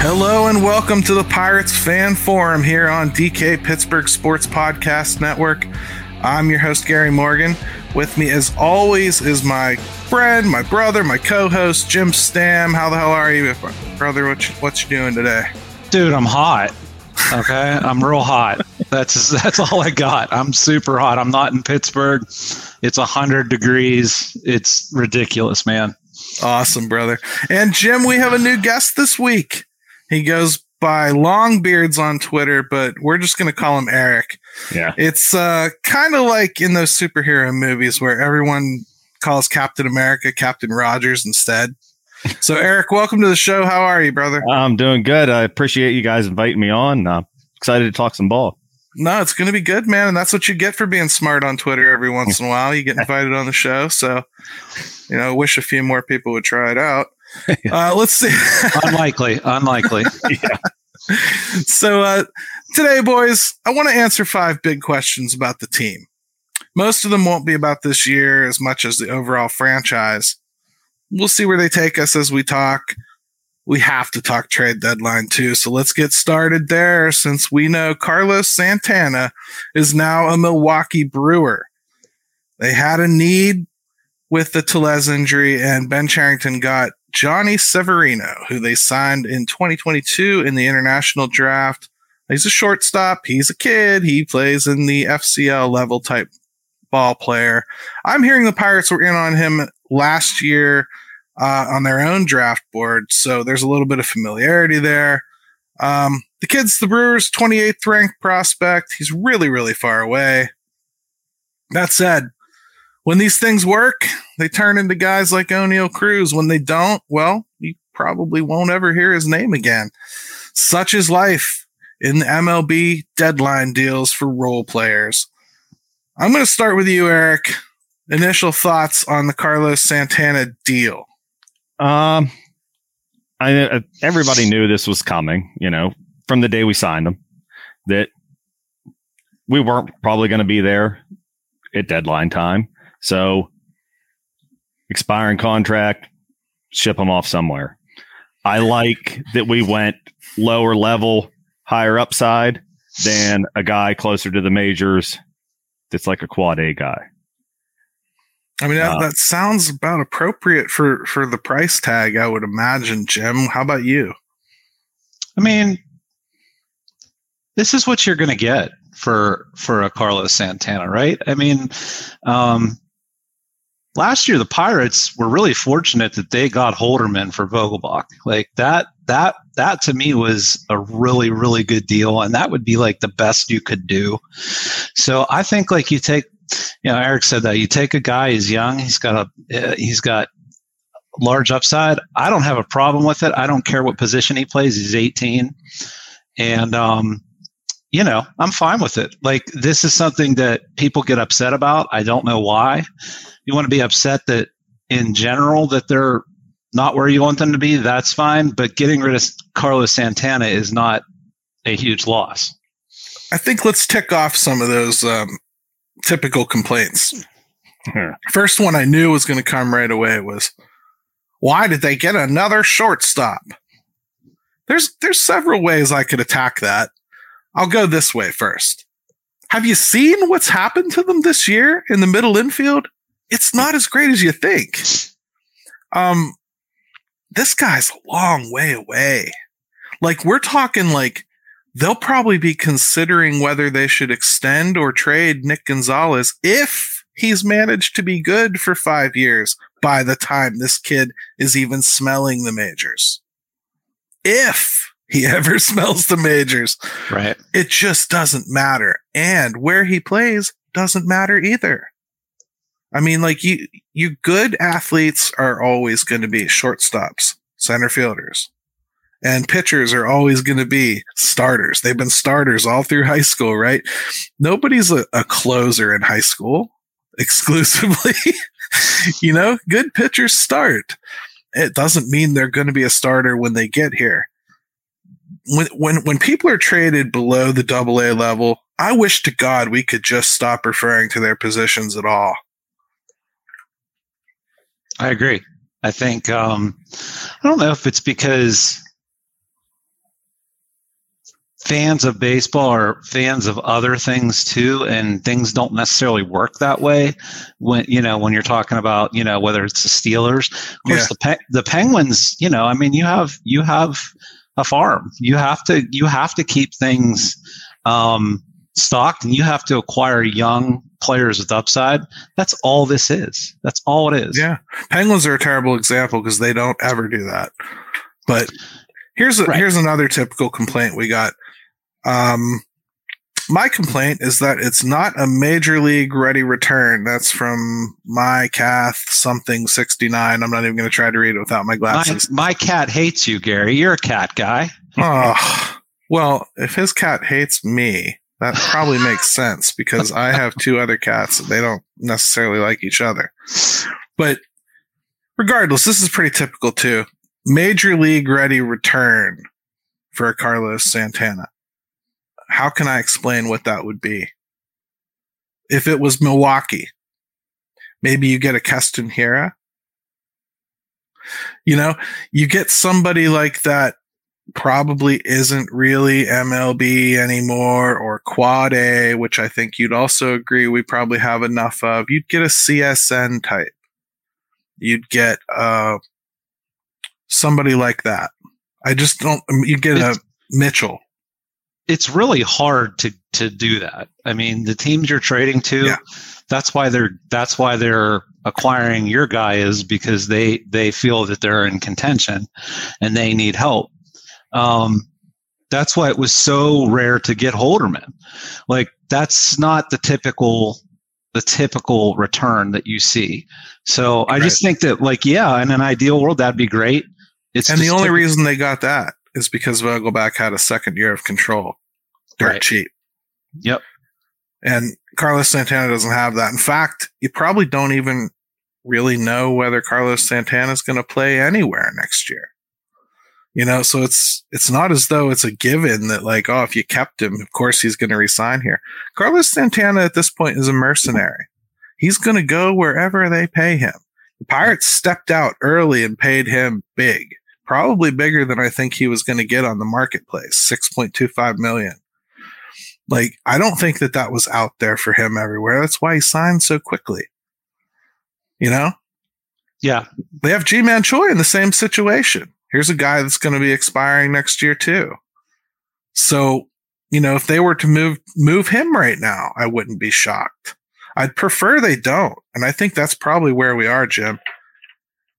Hello and welcome to the Pirates Fan Forum here on DK Pittsburgh Sports Podcast Network. I'm your host, Gary Morgan. With me, as always, is my friend, my brother, my co host, Jim Stamm. How the hell are you, brother? What you, what you doing today? Dude, I'm hot. Okay, I'm real hot. That's that's all I got. I'm super hot. I'm not in Pittsburgh. It's a hundred degrees. It's ridiculous, man. Awesome, brother. And Jim, we have a new guest this week. He goes by Longbeards on Twitter, but we're just going to call him Eric. Yeah. It's uh, kind of like in those superhero movies where everyone calls Captain America Captain Rogers instead. So, Eric, welcome to the show. How are you, brother? I'm doing good. I appreciate you guys inviting me on. Uh, excited to talk some ball. No, it's going to be good, man. And that's what you get for being smart on Twitter every once in a while. You get invited on the show. So, you know, wish a few more people would try it out. Uh, let's see. unlikely. Unlikely. yeah. So, uh, today, boys, I want to answer five big questions about the team. Most of them won't be about this year as much as the overall franchise. We'll see where they take us as we talk. We have to talk trade deadline too. So let's get started there since we know Carlos Santana is now a Milwaukee Brewer. They had a need with the Tellez injury, and Ben Cherington got Jhonny Severino, who they signed in 2022 in the international draft. He's a shortstop. He's a kid. He plays in the FCL level type ball player. I'm hearing the Pirates were in on him last year uh, on their own draft board, so there's a little bit of familiarity there. Um, the kid's the Brewers' 28th ranked prospect. He's really, really far away. That said, when these things work, they turn into guys like Oneil Cruz. When they don't, well, you probably won't ever hear his name again. Such is life in the MLB deadline deals for role players. I'm going to start with you, Eric. Initial thoughts on the Carlos Santana deal. Um, I uh, everybody knew this was coming. You know, from the day we signed him, that we weren't probably going to be there at deadline time. So expiring contract, ship them off somewhere. I like that we went lower level, higher upside than a guy closer to the majors that's like a quad A guy. I mean that, uh, that sounds about appropriate for for the price tag, I would imagine, Jim. How about you? I mean, this is what you're going to get for for a Carlos Santana, right? I mean, um, last year the Pirates were really fortunate that they got Holderman for Vogelbach. Like that that that to me was a really really good deal and that would be like the best you could do. So I think like you take you know Eric said that you take a guy he's young, he's got a he's got large upside. I don't have a problem with it. I don't care what position he plays. He's 18. And um you know, I'm fine with it. Like this is something that people get upset about. I don't know why you want to be upset that in general that they're not where you want them to be, that's fine. But getting rid of Carlos Santana is not a huge loss. I think let's tick off some of those um, typical complaints. First one I knew was going to come right away was, why did they get another shortstop? There's there's several ways I could attack that. I'll go this way first. Have you seen what's happened to them this year in the middle infield? it's not as great as you think. Um, this guy's a long way away. Like we're talking like they'll probably be considering whether they should extend or trade Nick Gonzalez if he's managed to be good for five years by the time this kid is even smelling the majors. If he ever smells the majors. Right. It just doesn't matter. And where he plays doesn't matter either. I mean, like you, you good athletes are always going to be shortstops, center fielders, and pitchers are always going to be starters. They've been starters all through high school, right? Nobody's a, a closer in high school exclusively. you know, good pitchers start. It doesn't mean they're going to be a starter when they get here. When, when, when people are traded below the double A level, I wish to God we could just stop referring to their positions at all I agree. I think um, I don't know if it's because fans of baseball are fans of other things too and things don't necessarily work that way when you know when you're talking about you know whether it's the steelers of course Yeah. the Pe- the penguins you know i mean you have you have a farm you have to you have to keep things um stocked and you have to acquire young players with upside that's all this is that's all it is Yeah, Penguins are a terrible example because they don't ever do that. But here's a, Right. here's another typical complaint we got. Um, my complaint is that it's not a major league ready return. That's from my Cath something sixty nine. I'm not even going to try to read it without my my, glasses. my cat hates you gary you're a cat guy oh, well, if his cat hates me, that probably makes sense because I have two other cats. and They don't necessarily like each other. But regardless, this is pretty typical too. Major league ready return for Carlos Santana. How can I explain what that would be? If it was Milwaukee, maybe you get a Keston Hiura. You know, you get somebody like that probably isn't really MLB anymore or quad A, which I think you'd also agree we probably have enough of. You'd get a CSN type. You'd get uh, somebody like that. I just don't. You get a Mitchell. It's really hard to to do that. I mean, the teams you're trading to, Yeah. that's why they're that's why they're acquiring your guy is because they they feel that they're in contention and they need help. Um, that's why it was so rare to get Holderman. Like that's not the typical the typical return that you see. So I just think that like yeah, in an ideal world that'd be great. It's And the only typical- reason they got that is because Vogelbach had a second year of control. Dirt Right. cheap. Yep. And Carlos Santana doesn't have that. In fact, you probably don't even really know whether Carlos Santana is going to play anywhere next year. You know, so it's it's not as though it's a given that like, oh, if you kept him, of course he's going to resign here. Carlos Santana at this point is a mercenary. He's going to go wherever they pay him. The Pirates stepped out early and paid him big, probably bigger than I think he was going to get on the marketplace, 6.25 million. Like, I don't think that that was out there for him everywhere. That's why he signed so quickly. You know, yeah, they have Ji-Man Choi in the same situation. Here's a guy that's going to be expiring next year too. So, you know, if they were to move move him right now, I wouldn't be shocked. I'd prefer they don't, and I think that's probably where we are, Jim.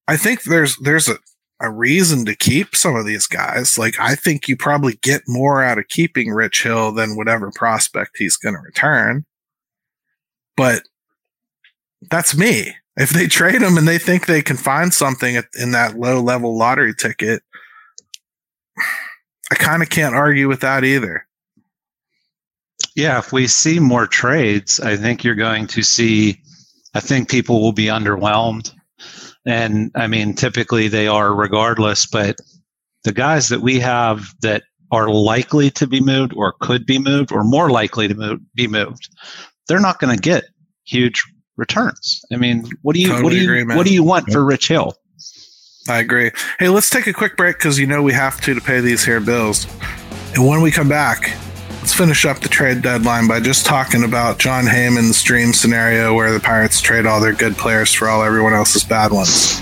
I think there's there's a a reason to keep some of these guys. Like I think you probably get more out of keeping Rich Hill than whatever prospect he's going to return. But that's me. If they trade him and they think they can find something in that low level lottery ticket, I kind of can't argue with that either. Yeah, if we see more trades, I think you're going to see. I think people will be underwhelmed, and I mean, typically they are, regardless. But the guys that we have that are likely to be moved, or could be moved, or more likely to move, be moved, they're not going to get huge returns. I mean, what do you what do you agree, what do you want for Rich Hill? I agree. Hey, let's take a quick break because you know we have to to pay these here bills. And when we come back, let's finish up the trade deadline by just talking about Jon Heyman's dream scenario where the Pirates trade all their good players for all everyone else's bad ones.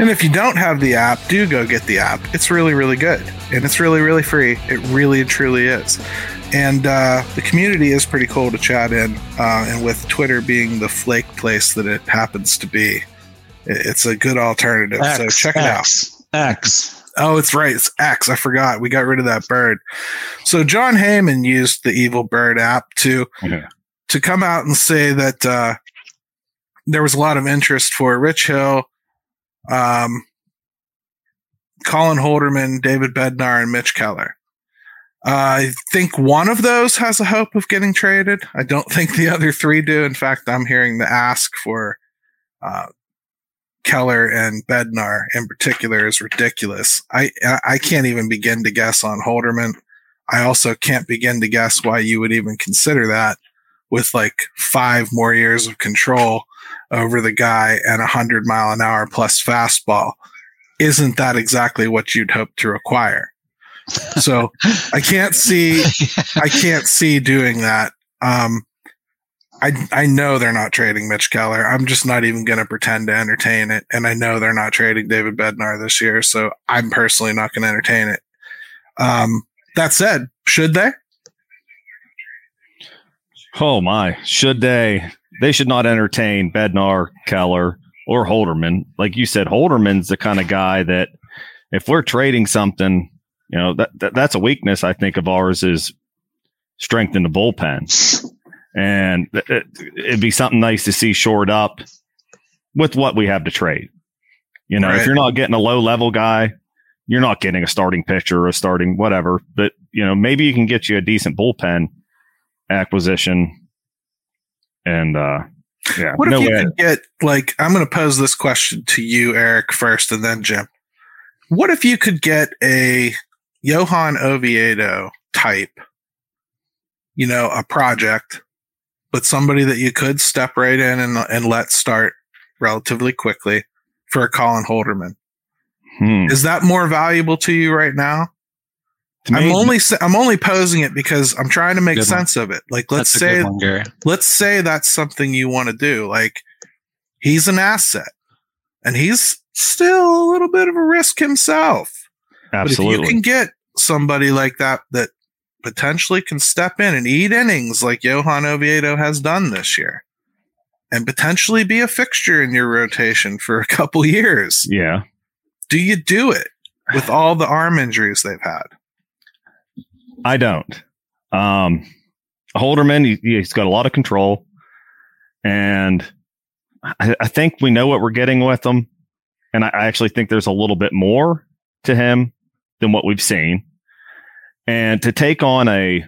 And if you don't have the app, do go get the app. It's really, really good. And it's really, really free. It really and truly is. And uh, the community is pretty cool to chat in. Uh, and with Twitter being the flake place that it happens to be, it's a good alternative. X, so check it out. X. Oh, it's right. It's X. I forgot. We got rid of that bird. So Jon Heyman used the Evil Bird app to Yeah. to come out and say that uh, there was a lot of interest for Rich Hill, um, Colin Holderman, David Bednar, and Mitch Keller. Uh, I think one of those has a hope of getting traded. I don't think the other three do. In fact, I'm hearing the ask for uh, Keller and Bednar in particular is ridiculous. I I can't even begin to guess on Holderman. I also can't begin to guess why you would even consider that with like five more years of control over the guy and a hundred mile an hour plus fastball. Isn't that exactly what you'd hope to acquire? So I can't see I can't see doing that. Um, I I know they're not trading Mitch Keller. I'm just not even going to pretend to entertain it, and I know they're not trading David Bednar this year. So I'm personally not going to entertain it. Um, that said, should they? Oh my, should they? They should not entertain Bednar, Keller, or Holderman. Like you said, Holderman's the kind of guy that if we're trading something, you know, that, that that's a weakness I think of ours is strength in the bullpen. And it, it'd be something nice to see shored up with what we have to trade. You know, Right. if you're not getting a low level guy, you're not getting a starting pitcher or a starting whatever. But you know, maybe you can get you a decent bullpen acquisition. And uh yeah, What if you could get like I'm going to pose this question to you, Eric, first, and then Jim. What if you could get a Johan Oviedo type, you know, a project, but somebody that you could step right in and and let start relatively quickly for a Colin Holderman? Hmm. Is that more valuable to you right now? I'm only I'm only posing it because I'm trying to make Good one. sense of it. Like, let's That's say one, let's say that's something you want to do. Like he's an asset and he's still a little bit of a risk himself. Absolutely. But if you can get somebody like that that potentially can step in and eat innings like Johan Oviedo has done this year and potentially be a fixture in your rotation for a couple years, yeah. do you do it with all the arm injuries they've had? I don't. Um, Holderman, he, he's got a lot of control, and I, I think we know what we're getting with him. And I, I actually think there's a little bit more to him than what we've seen. And to take on a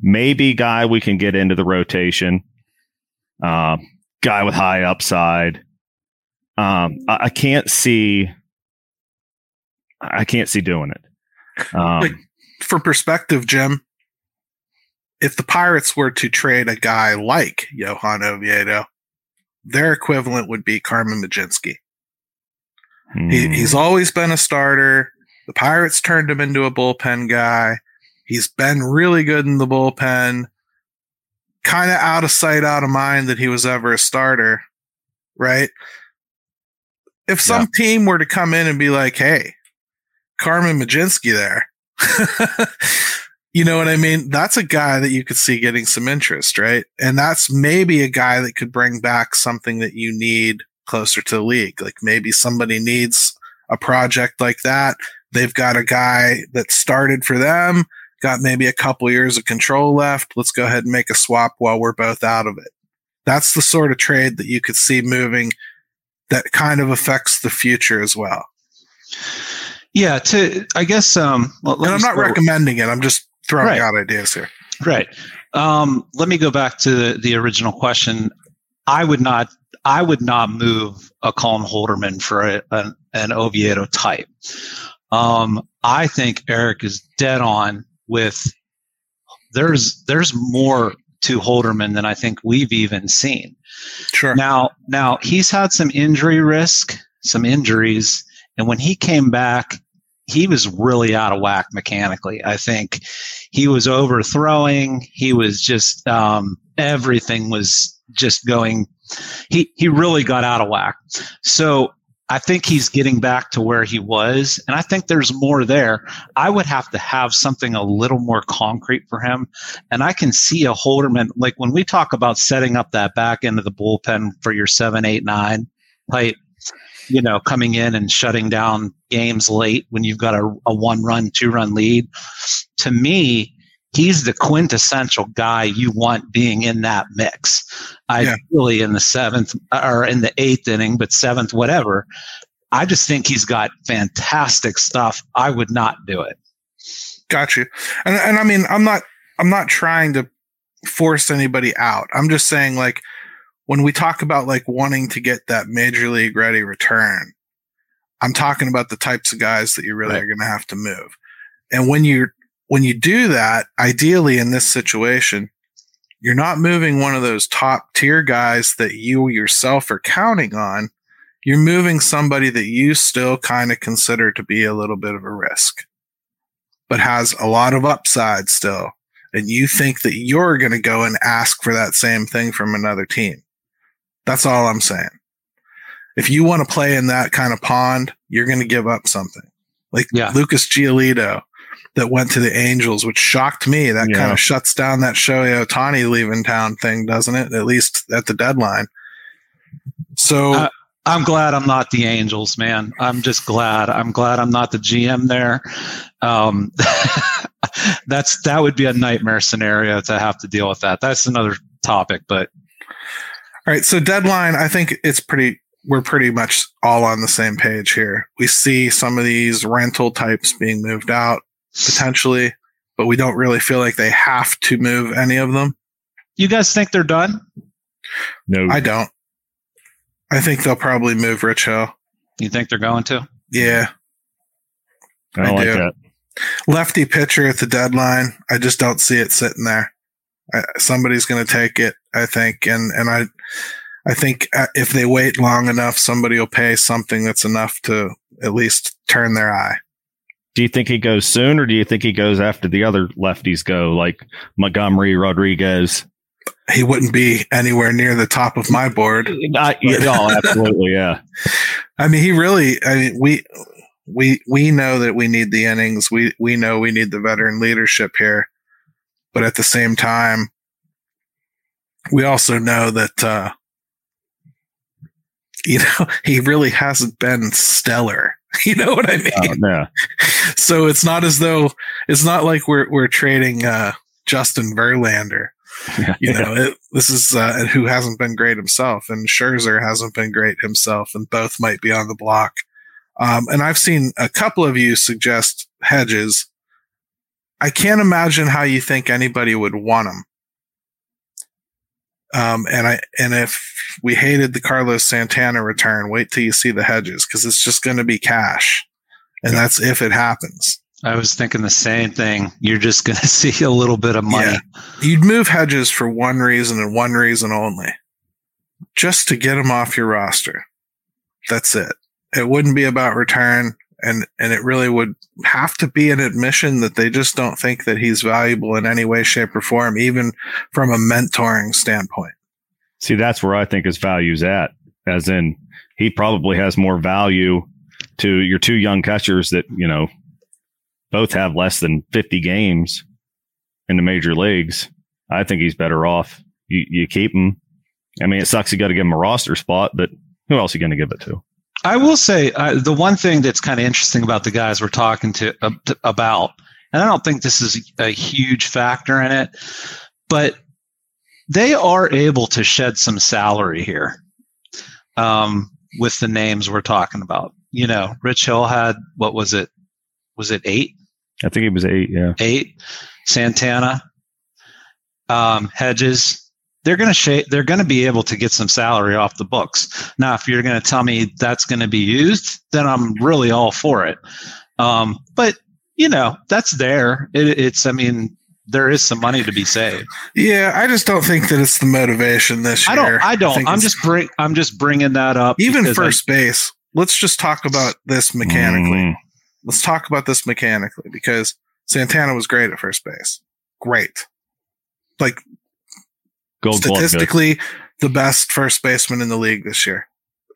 maybe guy we can get into the rotation, um, guy with high upside, um, I, I can't see. I can't see doing it. Um, for perspective, Jim, if the Pirates were to trade a guy like Johan Oviedo, their equivalent would be Carmen Mlodzinski. He, hmm. he's always been a starter. The Pirates turned him into a bullpen guy. He's been really good in the bullpen. Kind of out of sight, out of mind that he was ever a starter, right? If some team were to come in and be like, hey, Carmen Mlodzinski there, you know what I mean? That's a guy that you could see getting some interest, right? And that's maybe a guy that could bring back something that you need closer to the league. Like maybe somebody needs a project like that. They've got a guy that started for them, got maybe a couple years of control left. Let's go ahead and make a swap while we're both out of it. That's the sort of trade that you could see moving that kind of affects the future as well. Yeah, to I guess um well, And I'm not recommending it. I'm just throwing Right. out ideas here. Right. Um, let me go back to the, the original question. I would not. I would not move a Colin Holderman for a, an, an Oviedo type. Um, I think Eric is dead on with. There's there's more to Holderman than I think we've even seen. Sure. Now, now he's had some injury risk, some injuries, and when he came back, he was really out of whack mechanically. I think he was overthrowing. He was just um, everything was just going. He he really got out of whack. So I think he's getting back to where he was, and I think there's more there. I would have to have something a little more concrete for him, and I can see a Holderman like when we talk about setting up that back end of the bullpen for your seven, eight, nine type, you know, coming in and shutting down games late when you've got a, a one run, two run lead. To me, he's the quintessential guy you want being in that mix. I really in the seventh or in the eighth inning, but seventh, whatever. I just think he's got fantastic stuff. I would not do it. Got you. And and I mean, I'm not I'm not trying to force anybody out. I'm just saying like when we talk about like wanting to get that major league ready return, I'm talking about the types of guys that you really right. are going to have to move. And when you're when you do that, ideally in this situation, you're not moving one of those top tier guys that you yourself are counting on. You're moving somebody that you still kind of consider to be a little bit of a risk, but has a lot of upside still. And you think that you're going to go and ask for that same thing from another team. That's all I'm saying. If you want to play in that kind of pond, you're going to give up something. Like yeah. Lucas Giolito, that went to the Angels, which shocked me. That yeah. kind of shuts down that Shohei Ohtani leaving town thing, doesn't it? At least at the deadline. So uh, I'm glad I'm not the Angels, man. I'm just glad. I'm glad I'm not the GM there. Um, that's that would be a nightmare scenario to have to deal with that. That's another topic, but all right. So deadline, I think it's pretty. We're pretty much all on the same page here. We see some of these rental types being moved out potentially, but we don't really feel like they have to move any of them. You guys think they're done? No, I don't. I think they'll probably move Rich Hill. You think they're going to? Yeah, I, I like do. that. Lefty pitcher at the deadline. I just don't see it sitting there. I, somebody's going to take it, I think, and and I, I think uh, if they wait long enough, somebody will pay something that's enough to at least turn their eye do you think he goes soon or do you think he goes after the other lefties go like Montgomery, Rodriguez? He wouldn't be anywhere near the top of my board. Not, no, absolutely, yeah. I mean, he really. I mean, we we we know that we need the innings. We we know we need the veteran leadership here, but at the same time, we also know that uh, you know he really hasn't been stellar You know what I mean? Yeah. So it's not as though it's not like we're we're trading uh, Justin Verlander. Yeah, you know, it, this is uh, who hasn't been great himself, and Scherzer hasn't been great himself, and both might be on the block. Um, and I've seen a couple of you suggest Hedges. I can't imagine how you think anybody would want him. Um, and I and if we hated the Carlos Santana return, wait till you see the hedges because it's just going to be cash, and that's if it happens. I was thinking the same thing. You're just going to see a little bit of money. Yeah. You'd move hedges for one reason and one reason only, just to get him off your roster. That's it. It wouldn't be about return and and it really would have to be an admission that they just don't think that he's valuable in any way shape or form even from a mentoring standpoint. See that's where i think his value's at as in he probably has more value to your two young catchers that you know both have less than 50 games in the major leagues. I think he's better off. You, you keep him. I mean it sucks you got to give him a roster spot but who else are you going to give it to I will say uh, the one thing that's kind of interesting about the guys we're talking to uh, about, and I don't think this is a huge factor in it, but they are able to shed some salary here um, with the names we're talking about. You know, Rich Hill had what was it? Was it eight? I think it was eight. Yeah, eight. Santana, um, Hedges, they're going to sh- they're going to be able to get some salary off the books. Now, if you're going to tell me that's going to be used, then I'm really all for it. Um, but you know, that's there. It, it's, I mean, there is some money to be saved. Yeah, I just don't think that it's the motivation this year. I don't. I don't. I am just bring. I'm just bringing that up. Even first I, base. Let's just talk about this mechanically. Mm. Let's talk about this mechanically because Santana was great at first base. Great. Like Gold statistically the best first baseman in the league this year.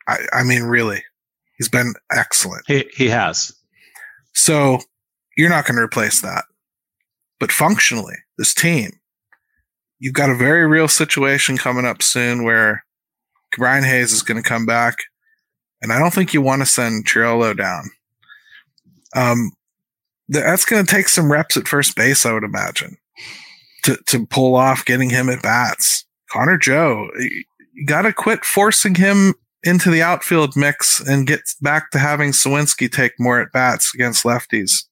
I, I mean, really, He's been excellent. He he has. So you're not going to replace that. But functionally, this team, you've got a very real situation coming up soon where Brian Hayes is going to come back, and I don't think you want to send Triolo down. Um, that's going to take some reps at first base, I would imagine, to to pull off getting him at bats. Connor Joe, you got to quit forcing him into the outfield mix and get back to having Suwinski take more at bats against lefties.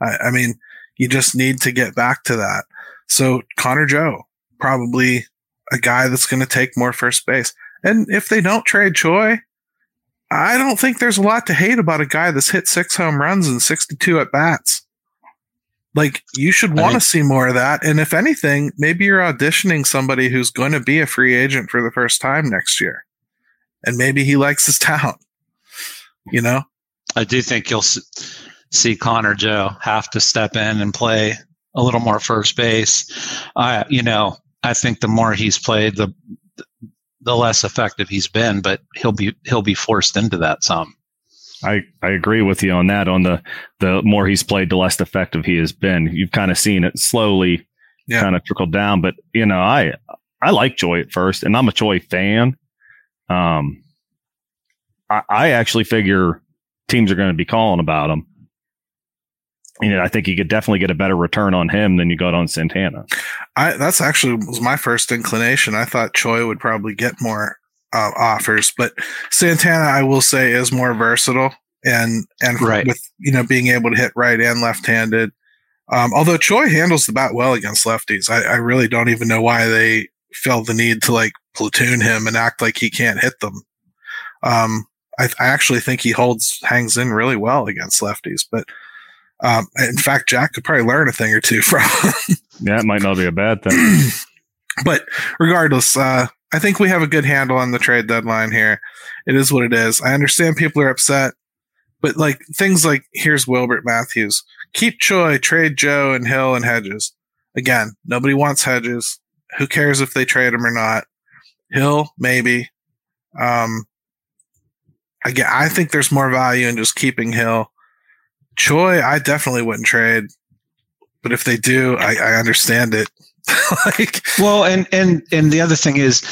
I, I mean, you just need to get back to that. So Connor Joe, probably a guy that's going to take more first base. And if they don't trade Choi, I don't think there's a lot to hate about a guy that's hit six home runs and 62 at bats. Like you should want to see more of that. And if anything, maybe you're auditioning somebody who's going to be a free agent for the first time next year. And maybe he likes his town, you know? I do think you'll see Connor Joe have to step in and play a little more first base. I, you know, I think the more he's played, the the less effective he's been, but he'll be he'll be forced into that some. I, I agree with you on that. On the the more he's played, the less effective he has been. You've kind of seen it slowly yeah. kind of trickle down. But you know, I I like Choi at first, and I'm a Choi fan. Um, I, I actually figure teams are going to be calling about him you know, I think you could definitely get a better return on him than you got on Santana. I that's actually was my first inclination. I thought Choi would probably get more uh, offers, but Santana, I will say, is more versatile and and right. with you know being able to hit right and left handed. Um, although Choi handles the bat well against lefties, I, I really don't even know why they felt the need to like platoon him and act like he can't hit them. Um, I, I actually think he holds hangs in really well against lefties, but um, in fact, Jack could probably learn a thing or two from. yeah, it might not be a bad thing. but regardless, uh, I think we have a good handle on the trade deadline here. It is what it is. I understand people are upset, but like things like here's Wilbert Matthews, keep Choi, trade Joe and Hill and Hedges. Again, nobody wants Hedges. Who cares if they trade him or not? Hill, maybe. Um, again, I think there's more value in just keeping Hill Choi, I definitely wouldn't trade, but if they do, I, I understand it. like, well, and and and the other thing is,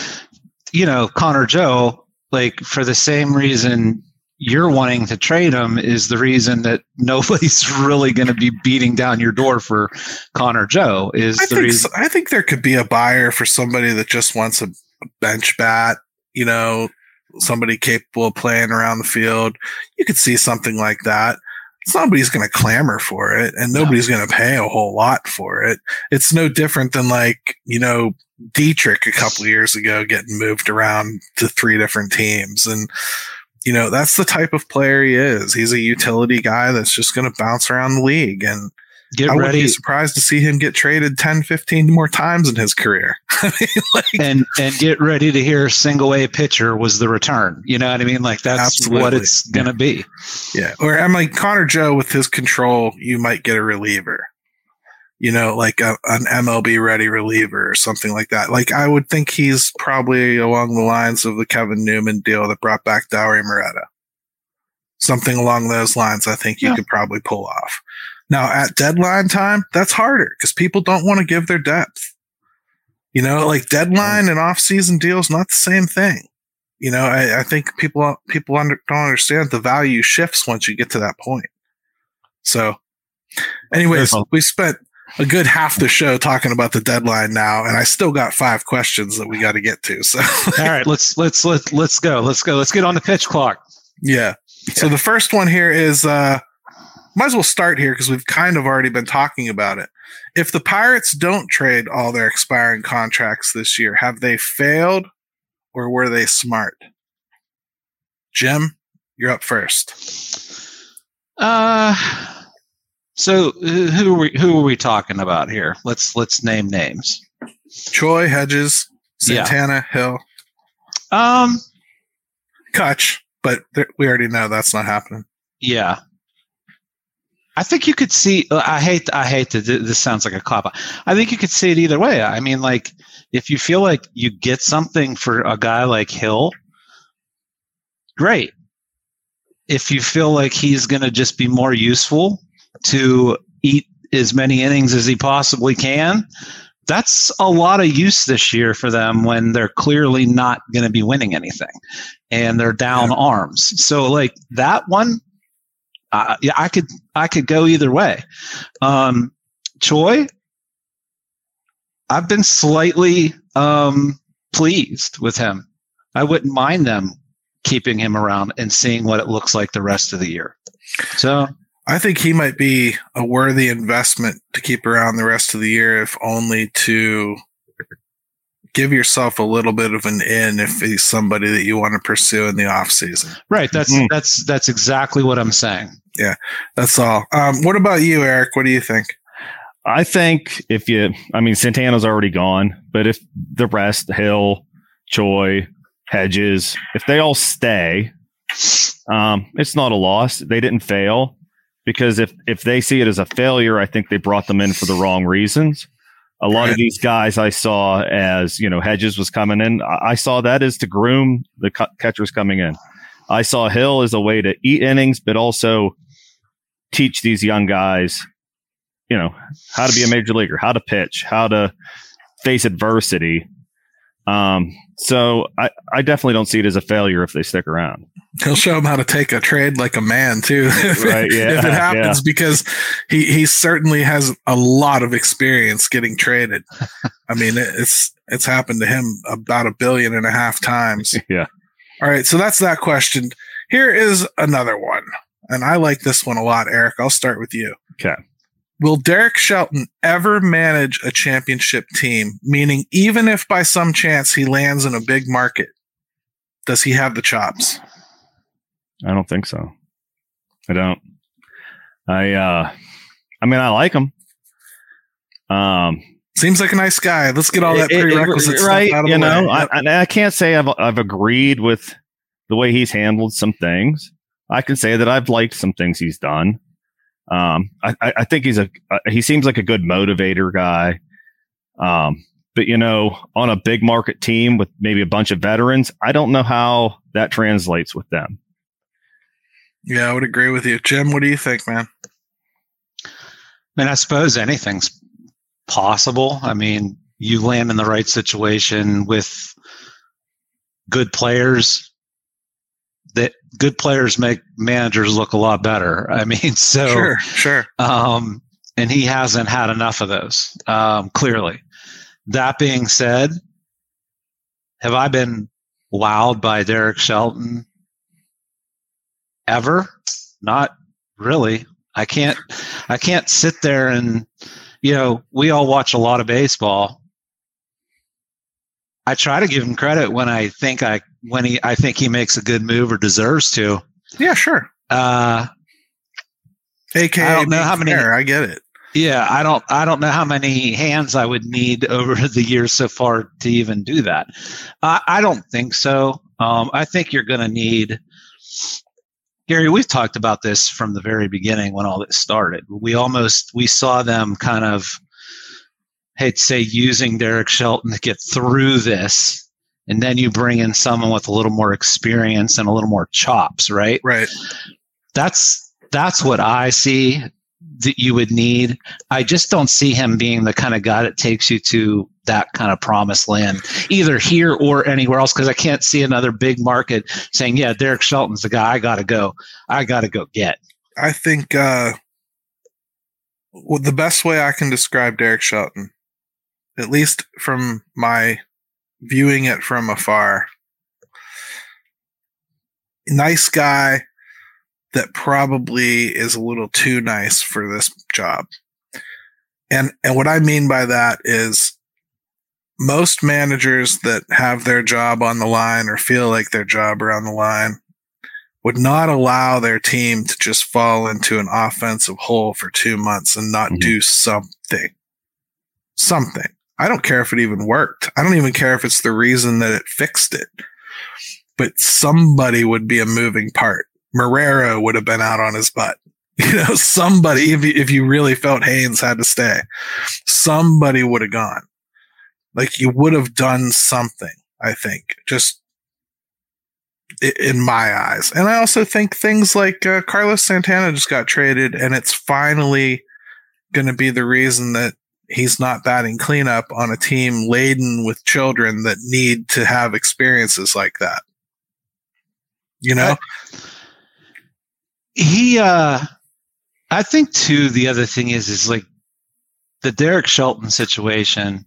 you know, Connor Joe, like for the same reason you're wanting to trade him is the reason that nobody's really going to be beating down your door for Connor Joe. Is I the think reason? So. I think there could be a buyer for somebody that just wants a bench bat. You know, somebody capable of playing around the field. You could see something like that nobody's going to clamor for it and nobody's going to pay a whole lot for it. It's no different than like, you know, Dietrich a couple years ago getting moved around to three different teams. And, you know, that's the type of player he is. He's a utility guy that's just going to bounce around the league. And get I ready. would be surprised to see him get traded 10, 15 more times in his career. like, and and get ready to hear single A pitcher was the return. You know what I mean? Like that's absolutely. what it's gonna yeah. be. Yeah. Or I'm like Connor Joe with his control, you might get a reliever. You know, like a, an MLB ready reliever or something like that. Like I would think he's probably along the lines of the Kevin Newman deal that brought back Dauri Moreta. Something along those lines, I think you yeah. could probably pull off. Now at deadline time, that's harder because people don't want to give their depth. You know, like deadline and off season deals, not the same thing. You know, I, I think people people under, don't understand the value shifts once you get to that point. So, anyways, we spent a good half the show talking about the deadline now, and I still got five questions that we got to get to. So, all right, let's let's let's let's go. Let's go. Let's get on the pitch clock. Yeah. So the first one here is uh might as well start here because we've kind of already been talking about it. If the Pirates don't trade all their expiring contracts this year, have they failed or were they smart? Jim, you're up first. Uh so who are we who are we talking about here? Let's let's name names. Choi Hedges, Santana, yeah. Hill. Um Cutch, but we already know that's not happening. Yeah. I think you could see. Uh, I hate. I hate to. This sounds like a cop. I think you could see it either way. I mean, like if you feel like you get something for a guy like Hill, great. if you feel like he's going to just be more useful to eat as many innings as he possibly can, that's a lot of use this year for them when they're clearly not going to be winning anything and they're down yeah. arms. So like that one, uh, yeah, I could I could go either way. Um, Choi, I've been slightly um, pleased with him. I wouldn't mind them keeping him around and seeing what it looks like the rest of the year. So I think he might be a worthy investment to keep around the rest of the year, if only to give yourself a little bit of an in if he's somebody that you want to pursue in the off season. Right. That's mm. that's that's exactly what I'm saying. Yeah, that's all. Um, what about you, Eric? What do you think? I think if you, I mean, Santana's already gone, but if the rest, Hill, Choi, Hedges, if they all stay, um, it's not a loss. They didn't fail because if if they see it as a failure, I think they brought them in for the wrong reasons. A lot of these guys I saw as you know Hedges was coming in. I saw that as to groom the catchers coming in. I saw Hill as a way to eat innings, but also teach these young guys, you know, how to be a major leaguer, how to pitch, how to face adversity. Um, so I, I definitely don't see it as a failure if they stick around. He'll show him how to take a trade like a man too, if, right, yeah, if it happens, yeah. because he he certainly has a lot of experience getting traded. I mean, it's it's happened to him about a billion and a half times. Yeah. All right, so that's that question. Here is another one, and I like this one a lot, Eric. I'll start with you. Okay. Will Derek Shelton ever manage a championship team? Meaning, even if by some chance he lands in a big market, does he have the chops? I don't think so. I don't. I uh I mean I like him. Um seems like a nice guy. Let's get all that prerequisite it, it, right, out of you the know, way. I, I can't say I've I've agreed with the way he's handled some things. I can say that I've liked some things he's done. Um, I, I think he's a uh, he seems like a good motivator guy. Um, but you know, on a big market team with maybe a bunch of veterans, I don't know how that translates with them. Yeah, I would agree with you, Jim. What do you think, man? I mean, I suppose anything's possible. I mean, you land in the right situation with good players that good players make managers look a lot better. I mean, so sure, sure. Um, and he hasn't had enough of those. Um, clearly. That being said, have I been wowed by Derek Shelton ever? Not really. I can't. I can't sit there and you know we all watch a lot of baseball I try to give him credit when I think I when he I think he makes a good move or deserves to. Yeah, sure. Uh, AKA, I don't know how many. Fair, I get it. Yeah, I don't. I don't know how many hands I would need over the years so far to even do that. Uh, I don't think so. Um, I think you're going to need. Gary, we've talked about this from the very beginning when all this started. We almost we saw them kind of I'd say using Derek Shelton to get through this, and then you bring in someone with a little more experience and a little more chops, right? Right. That's that's what I see that you would need. I just don't see him being the kind of guy that takes you to that kind of promised land, either here or anywhere else, because I can't see another big market saying, yeah, Derek Shelton's the guy I got to go. I got to go get. I think uh, well, the best way I can describe Derek Shelton at least from my viewing it from afar. Nice guy that probably is a little too nice for this job. And and what I mean by that is most managers that have their job on the line or feel like their job are on the line would not allow their team to just fall into an offensive hole for two months and not mm-hmm. do something. Something. I don't care if it even worked. I don't even care if it's the reason that it fixed it. But somebody would be a moving part. Marrero would have been out on his butt. You know, somebody, if you, if you really felt Haines had to stay, somebody would have gone. Like you would have done something, I think. Just in my eyes. And I also think things like uh, Carlos Santana just got traded, and it's finally going to be the reason that he's not batting cleanup on a team laden with children that need to have experiences like that. You know? He, uh, I think too, the other thing is, is like the Derek Shelton situation.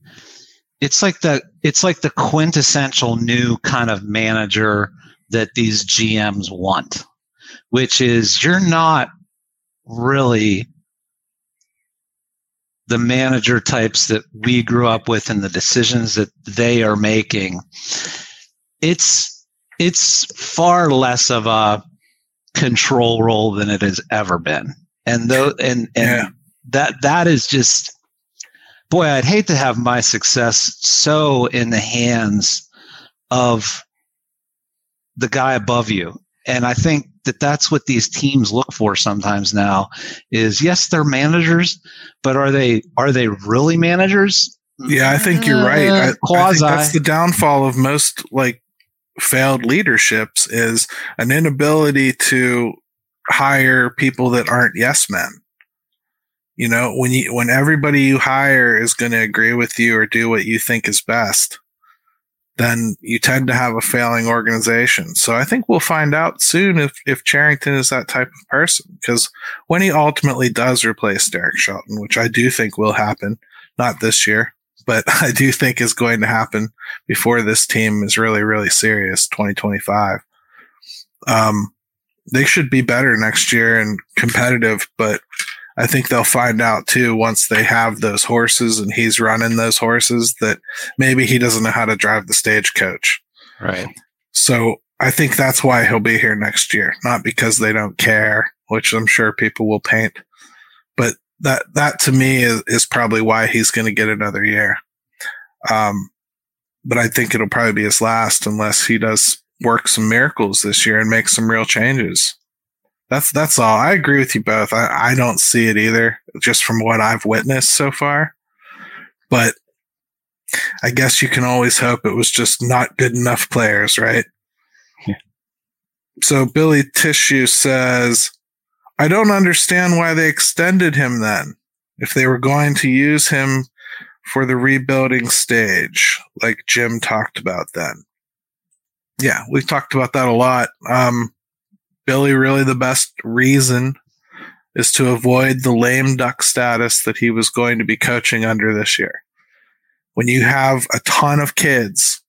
It's like the, it's like the quintessential new kind of manager that these GMs want, which is you're not really the manager types that we grew up with and the decisions that they are making. It's it's far less of a control role than it has ever been. And though and and yeah. that that is just boy, I'd hate to have my success so in the hands of the guy above you. And I think that that's what these teams look for sometimes now is yes, they're managers, but are they are they really managers? Yeah, I think you're right. I, I think that's the downfall of most like failed leaderships is an inability to hire people that aren't yes men. You know, when you when everybody you hire is going to agree with you or do what you think is best, then you tend to have a failing organization. So I think we'll find out soon if, if Cherington is that type of person. Because when he ultimately does replace Derek Shelton, which I do think will happen, not this year, but I do think is going to happen before this team is really, really serious, 2025. Um, they should be better next year and competitive, but I think they'll find out too once they have those horses and he's running those horses that maybe he doesn't know how to drive the stagecoach. Right. So I think that's why he'll be here next year, not because they don't care, which I'm sure people will paint. But that that to me is, is probably why he's going to get another year. Um, but I think it'll probably be his last unless he does work some miracles this year and make some real changes. That's that's all. I agree with you both. I, I don't see it either, just from what I've witnessed so far. But I guess you can always hope it was just not good enough players, right? Yeah. So Billy Tissue says, I don't understand why they extended him then. If they were going to use him for the rebuilding stage, like Jim talked about then. Yeah, we've talked about that a lot. Um, Billy really the best reason is to avoid the lame duck status that he was going to be coaching under this year. When you have a ton of kids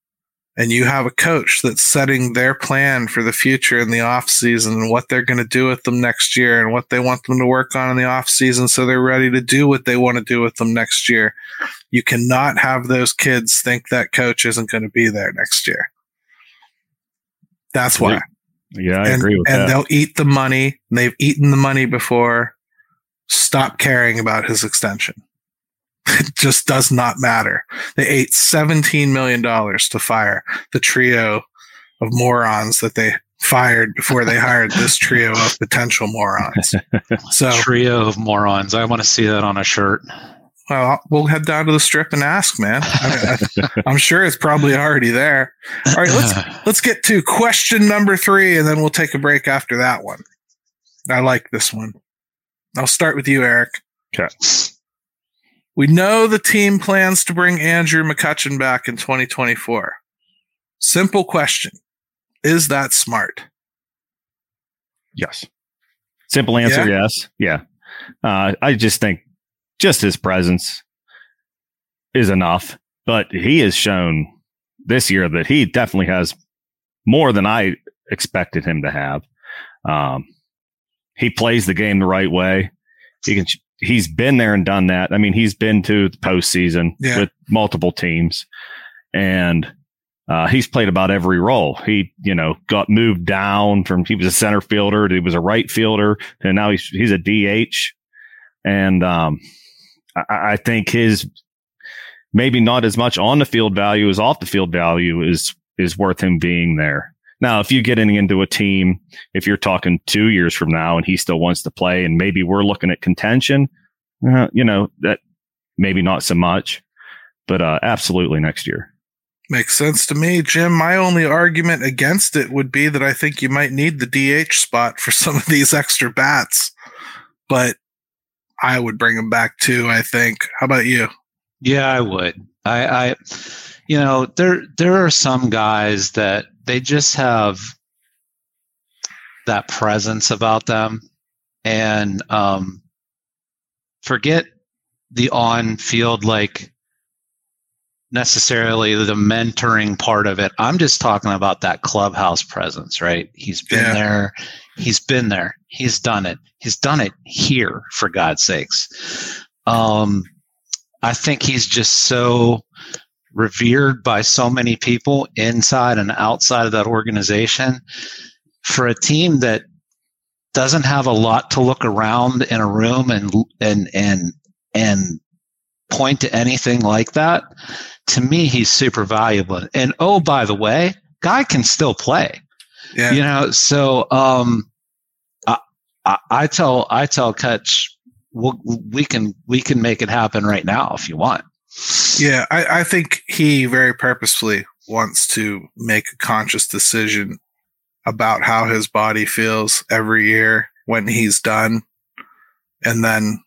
and you have a coach that's setting their plan for the future in the off season and what they're going to do with them next year and what they want them to work on in the off season so they're ready to do what they want to do with them next year. You cannot have those kids think that coach isn't going to be there next year. That's why. Yeah, I and, agree with and that. And they'll eat the money. They've eaten the money before. Stop caring about his extension. It just does not matter. They ate $17 million to fire the trio of morons that they fired before they hired this trio of potential morons. So trio of morons. I want to see that on a shirt. Well, we'll head down to the strip and ask, man. I am sure it's probably already there. All right, let's let's get to question number three, and then we'll take a break after that one. I like this one. I'll start with you, Eric. Okay. We know the team plans to bring Andrew McCutchen back in 2024. Simple question: Is that smart? Yes. Simple answer: yeah. yes. Yeah. Uh, I just think just his presence is enough. But he has shown this year that he definitely has more than I expected him to have. Um, he plays the game the right way. He can. He's been there and done that. I mean, he's been to the postseason yeah. with multiple teams, and uh, he's played about every role. He, you know, got moved down from he was a center fielder, he was a right fielder, and now he's he's a DH. And um, I, think his maybe not as much on the field value as off the field value is is worth him being there. Now, if you get into a team, if you're talking two years from now and he still wants to play, and maybe we're looking at contention, uh, you know that maybe not so much, but uh, absolutely next year. Makes sense to me, Jim. My only argument against it would be that I think you might need the DH spot for some of these extra bats, but I would bring them back too. I think. How about you? Yeah, I would. I, I, you know, there there are some guys that they just have that presence about them, and um, forget the on field like necessarily the mentoring part of it. I'm just talking about that clubhouse presence, right? He's been Yeah. there. He's been there. He's done it. He's done it here, for God's sakes. Um, I think he's just so revered by so many people inside and outside of that organization. For a team that doesn't have a lot to look around in a room and and and and point to anything like that, to me, he's super valuable. And oh, by the way, guy can still play. Yeah. You know, so um, I, I, I tell I tell Cutch, we'll, we can we can make it happen right now if you want. Yeah, I, I think he very purposefully wants to make a conscious decision about how his body feels every year when he's done, and then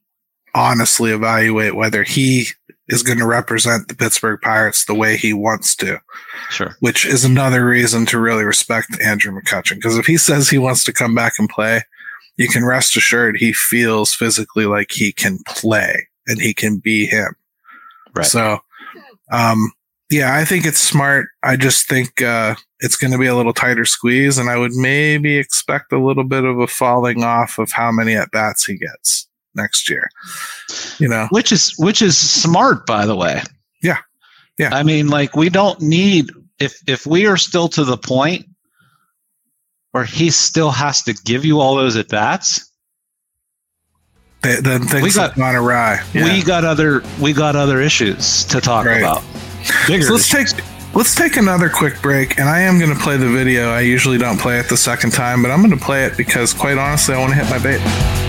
honestly evaluate whether he is going to represent the Pittsburgh Pirates the way he wants to, Sure. which is another reason to really respect Andrew McCutchen. Because if he says he wants to come back and play, you can rest assured he feels physically like he can play and he can be him. Right. So, um, yeah, I think it's smart. I just think uh, it's going to be a little tighter squeeze, and I would maybe expect a little bit of a falling off of how many at bats he gets next year. You know, which is which is smart by the way Yeah. Yeah. i mean like we don't need if if we are still to the point where he still has to give you all those at bats then things We got- have gone awry. Yeah. we got other we got other issues to talk Right. about bigger So let's take let's take another quick break, and I am going to play the video. I usually don't play it the second time, but I'm going to play it because, quite honestly, I want to hit my bait.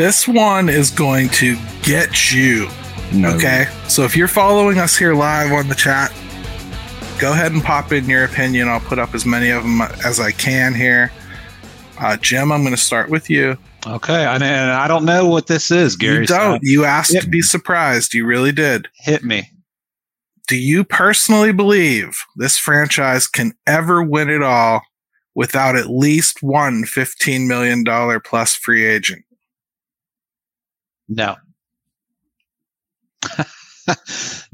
This one is going to get you. No. Okay. So if you're following us here live on the chat, go ahead and pop in your opinion. I'll put up as many of them as I can here. Uh, Jim, I'm going to start with you. okay and, and i don't know what this is gary you don't. so You asked Yep. to be surprised. You really did. hit me Do you personally believe this franchise can ever win it all without at least one $15 million plus free agent? No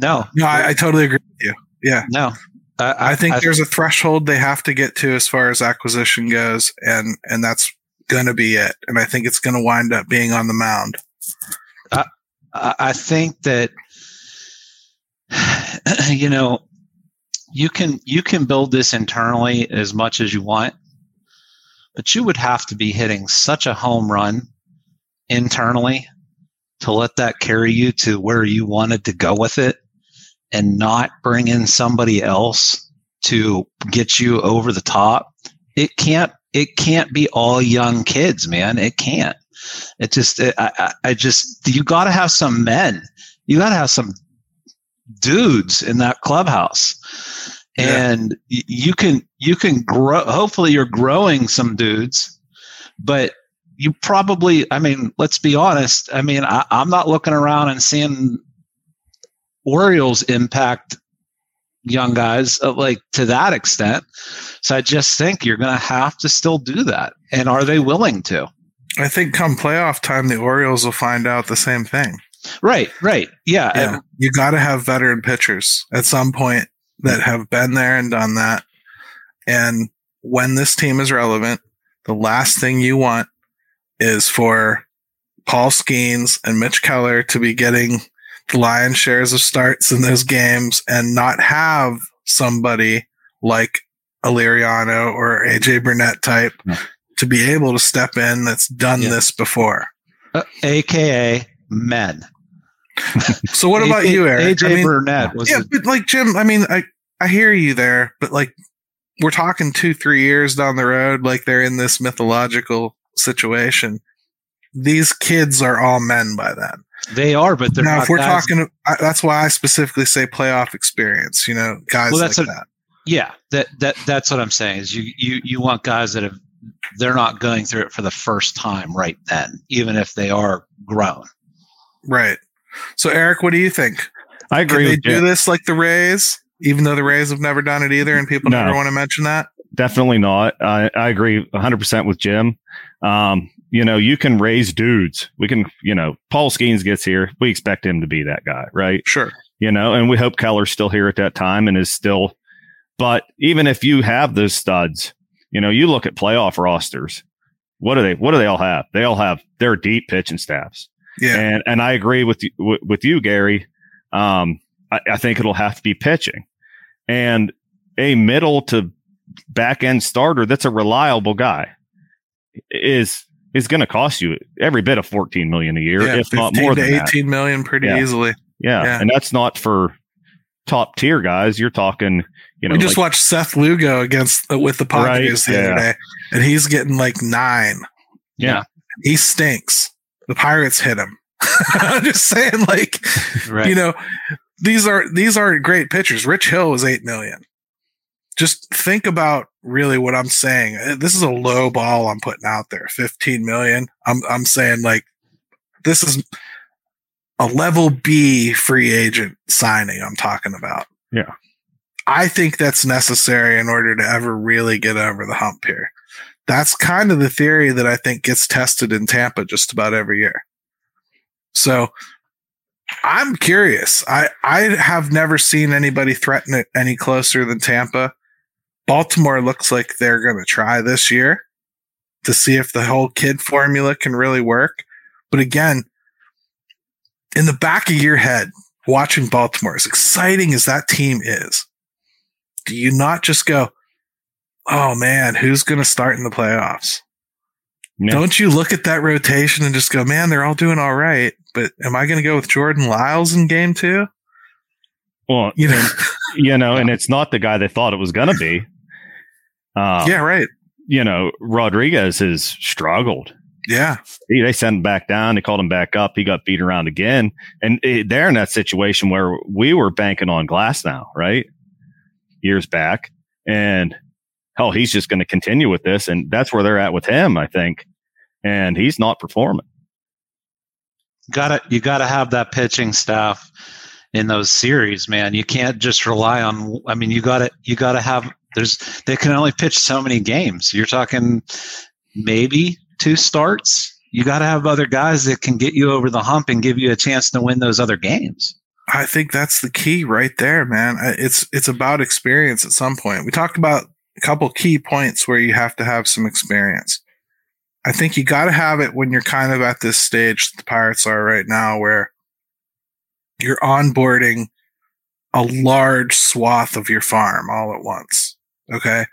no No, I, I totally agree with you. Yeah. no I, I think there's a threshold they have to get to as far as acquisition goes, and and that's going to be it. And I think it's going to wind up being on the mound. I I think that you know you can you can build this internally as much as you want, but you would have to be hitting such a home run internally to let that carry you to where you wanted to go with it and not bring in somebody else to get you over the top. It can't it can't be all young kids, man. It can't. It just, it, I, I I just, you got to have some men. You got to have some dudes in that clubhouse, Yeah. and you can, you can grow. Hopefully, you're growing some dudes, but you probably, I mean, let's be honest. I mean, I, I'm not looking around and seeing Orioles impact young guys uh, like to that extent. So I just think you're going to have to still do that. And are they willing to? I think come playoff time, the Orioles will find out the same thing. Right, right. Yeah. Yeah. and- You got to have veteran pitchers at some point that have been there and done that. And when this team is relevant, the last thing you want is for Paul Skenes and Mitch Keller to be getting the lion's shares of starts in those games and not have somebody like Liriano or AJ Burnett type Yeah. to be able to step in that's done Yeah. this before. uh, AKA men. So what about you, Eric? AJ I mean, Burnett was yeah, a- but like Jim, I mean, I I hear you there, but like we're talking two, three years down the road, like they're in this mythological situation. These kids are all men by then. they are, but they're now, not if we're guys- talking, I, that's why I specifically say playoff experience. You know, guys Well, like that's a- that. Yeah, that that that's what I'm saying. Is you you you want guys that have they're not going through it for the first time right then, even if they are grown. Right. So, Eric, what do you think? I Could agree they with do Jim. this like the Rays, even though the Rays have never done it either, and people No. never want to mention that? Definitely not. I, I agree 100% with Jim. Um, you know, you can raise dudes. We can, you know, Paul Skenes gets here. We expect him to be that guy, right? Sure. You know, and we hope Keller's still here at that time and is still. But even if you have those studs, you know, you look at playoff rosters. What do they? What do they all have? They all have their deep pitching staffs. Yeah. And and I agree with you, with, with you, Gary. Um, I, I think it'll have to be pitching, and a middle to back end starter that's a reliable guy is is going to cost you every bit of fourteen million a year, yeah, if not more to than that. 18 million pretty Yeah. easily. Yeah. Yeah. and that's not for top tier guys. You're talking, you know, we just like- watched Seth Lugo against uh, with the Padres Right, the other day, and he's getting like nine. yeah, He stinks. The Pirates hit him. I'm just saying, like Right. you know, these are these aren't great pitchers. Rich Hill was eight million. Just think about really what I'm saying. Uh, This is a low ball I'm putting out there. 15 million. I'm I'm saying like this is a level B free agent signing I'm talking about. Yeah. I think that's necessary in order to ever really get over the hump here. That's kind of the theory that I think gets tested in Tampa just about every year. So I'm curious. I, I have never seen anybody threaten it any closer than Tampa. Baltimore looks like they're going to try this year to see if the whole kid formula can really work. But again, in the back of your head, watching Baltimore, as exciting as that team is, do you not just go, oh man, who's going to start in the playoffs? Yeah. Don't you look at that rotation and just go, man, they're all doing all right. But am I going to go with Jordan Lyles in game two? well, You know, you know, and it's not the guy they thought it was going to be. Um, yeah, right. you know, Rodriguez has struggled. Yeah, He, they sent him back down. They called him back up. He got beat around again. And it, they're in that situation where we were banking on Glasnow, right? Years back. And hell, he's just going to continue with this. And that's where they're at with him, I think. And he's not performing. gotta you gotta have that pitching staff in those series, man. You can't just rely on. I mean, you gotta you gotta have. There's they can only pitch so many games. You're talking maybe two starts. You got to have other guys that can get you over the hump and give you a chance to win those other games. I think that's the key right there, man. It's it's about experience at some point. We talked about a couple key points where you have to have some experience. I think you got to have it when you're kind of at this stage the Pirates are right now, where you're onboarding a large swath of your farm all at once. Okay.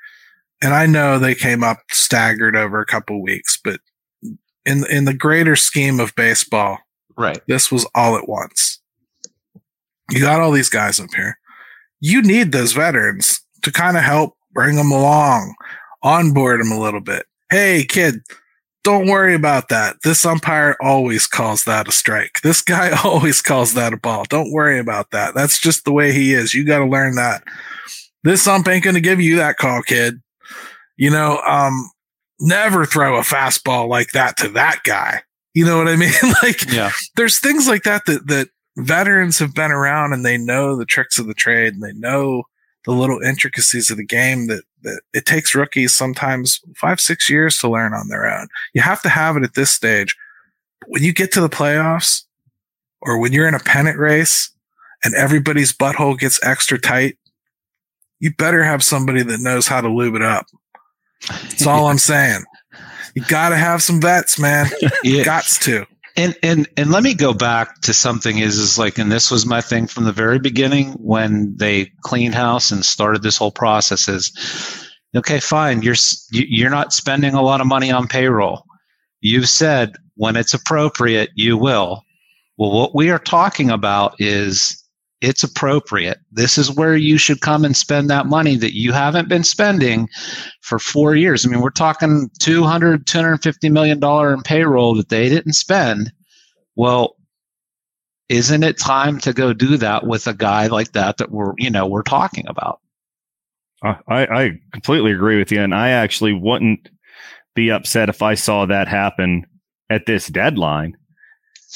And I know they came up staggered over a couple weeks, but in in the greater scheme of baseball, Right. this was all at once. You got all these guys up here. You need those veterans to kind of help bring them along, onboard them a little bit. Hey, kid, don't worry about that. This umpire always calls that a strike. This guy always calls that a ball. Don't worry about that. That's just the way he is. You got to learn that. This ump ain't going to give you that call, kid. You know, um, never throw a fastball like that to that guy. You know what I mean? like, Yeah. there's things like that that that veterans have been around and they know the tricks of the trade and they know the little intricacies of the game that that it takes rookies sometimes five, six years to learn on their own. You have to have it at this stage. But when you get to the playoffs or when you're in a pennant race and everybody's butthole gets extra tight, you better have somebody that knows how to lube it up. That's all I'm saying. You got to have some vets, man. Yeah. Gots to. And and and let me go back to something is is like and this was my thing from the very beginning when they cleaned house and started this whole process is okay fine you're you're not spending a lot of money on payroll you've said when it's appropriate you will well what we are talking about is it's appropriate this is where you should come and spend that money that you haven't been spending for four years. I mean, we're talking 200, 250 million dollar in payroll that they didn't spend. Well, isn't it time to go do that with a guy like that that we're, you know, we're talking about? I, I completely agree with you, and I actually wouldn't be upset if I saw that happen at this deadline,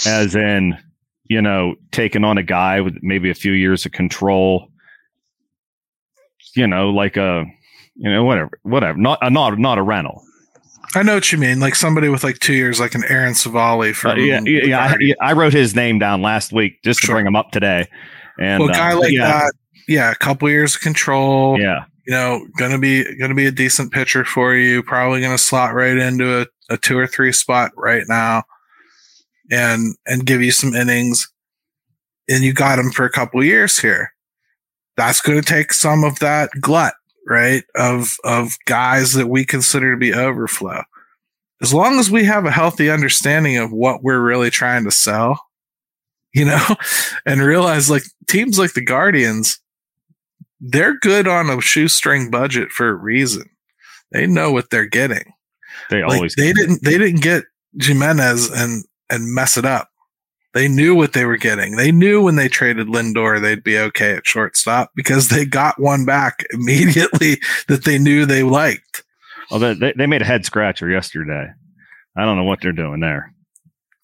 as in, you know, taking on a guy with maybe a few years of control, you know, like a, you know, whatever, whatever, not a not not a rental. I know what you mean. Like somebody with like two years, like an Aaron Civale Uh, yeah, yeah, yeah, I, I wrote his name down last week just to Sure. bring him up today, and well, a guy uh, like yeah, that, yeah, a couple years of control. yeah, You know, gonna be gonna be a decent pitcher for you. Probably gonna slot right into a, a two or three spot right now, and and give you some innings. And you got him for a couple years here. That's going to take some of that glut, right? Of of guys that we consider to be overflow. As long as we have a healthy understanding of what we're really trying to sell, you know, and realize like teams like the Guardians, they're good on a shoestring budget for a reason. They know what they're getting. they Like always they didn't they didn't get Gimenez and and mess it up. They knew what they were getting. They knew when they traded Lindor they'd be okay at shortstop because they got one back immediately that they knew they liked. Oh, they, they- made a head scratcher yesterday. I don't know what they're doing there.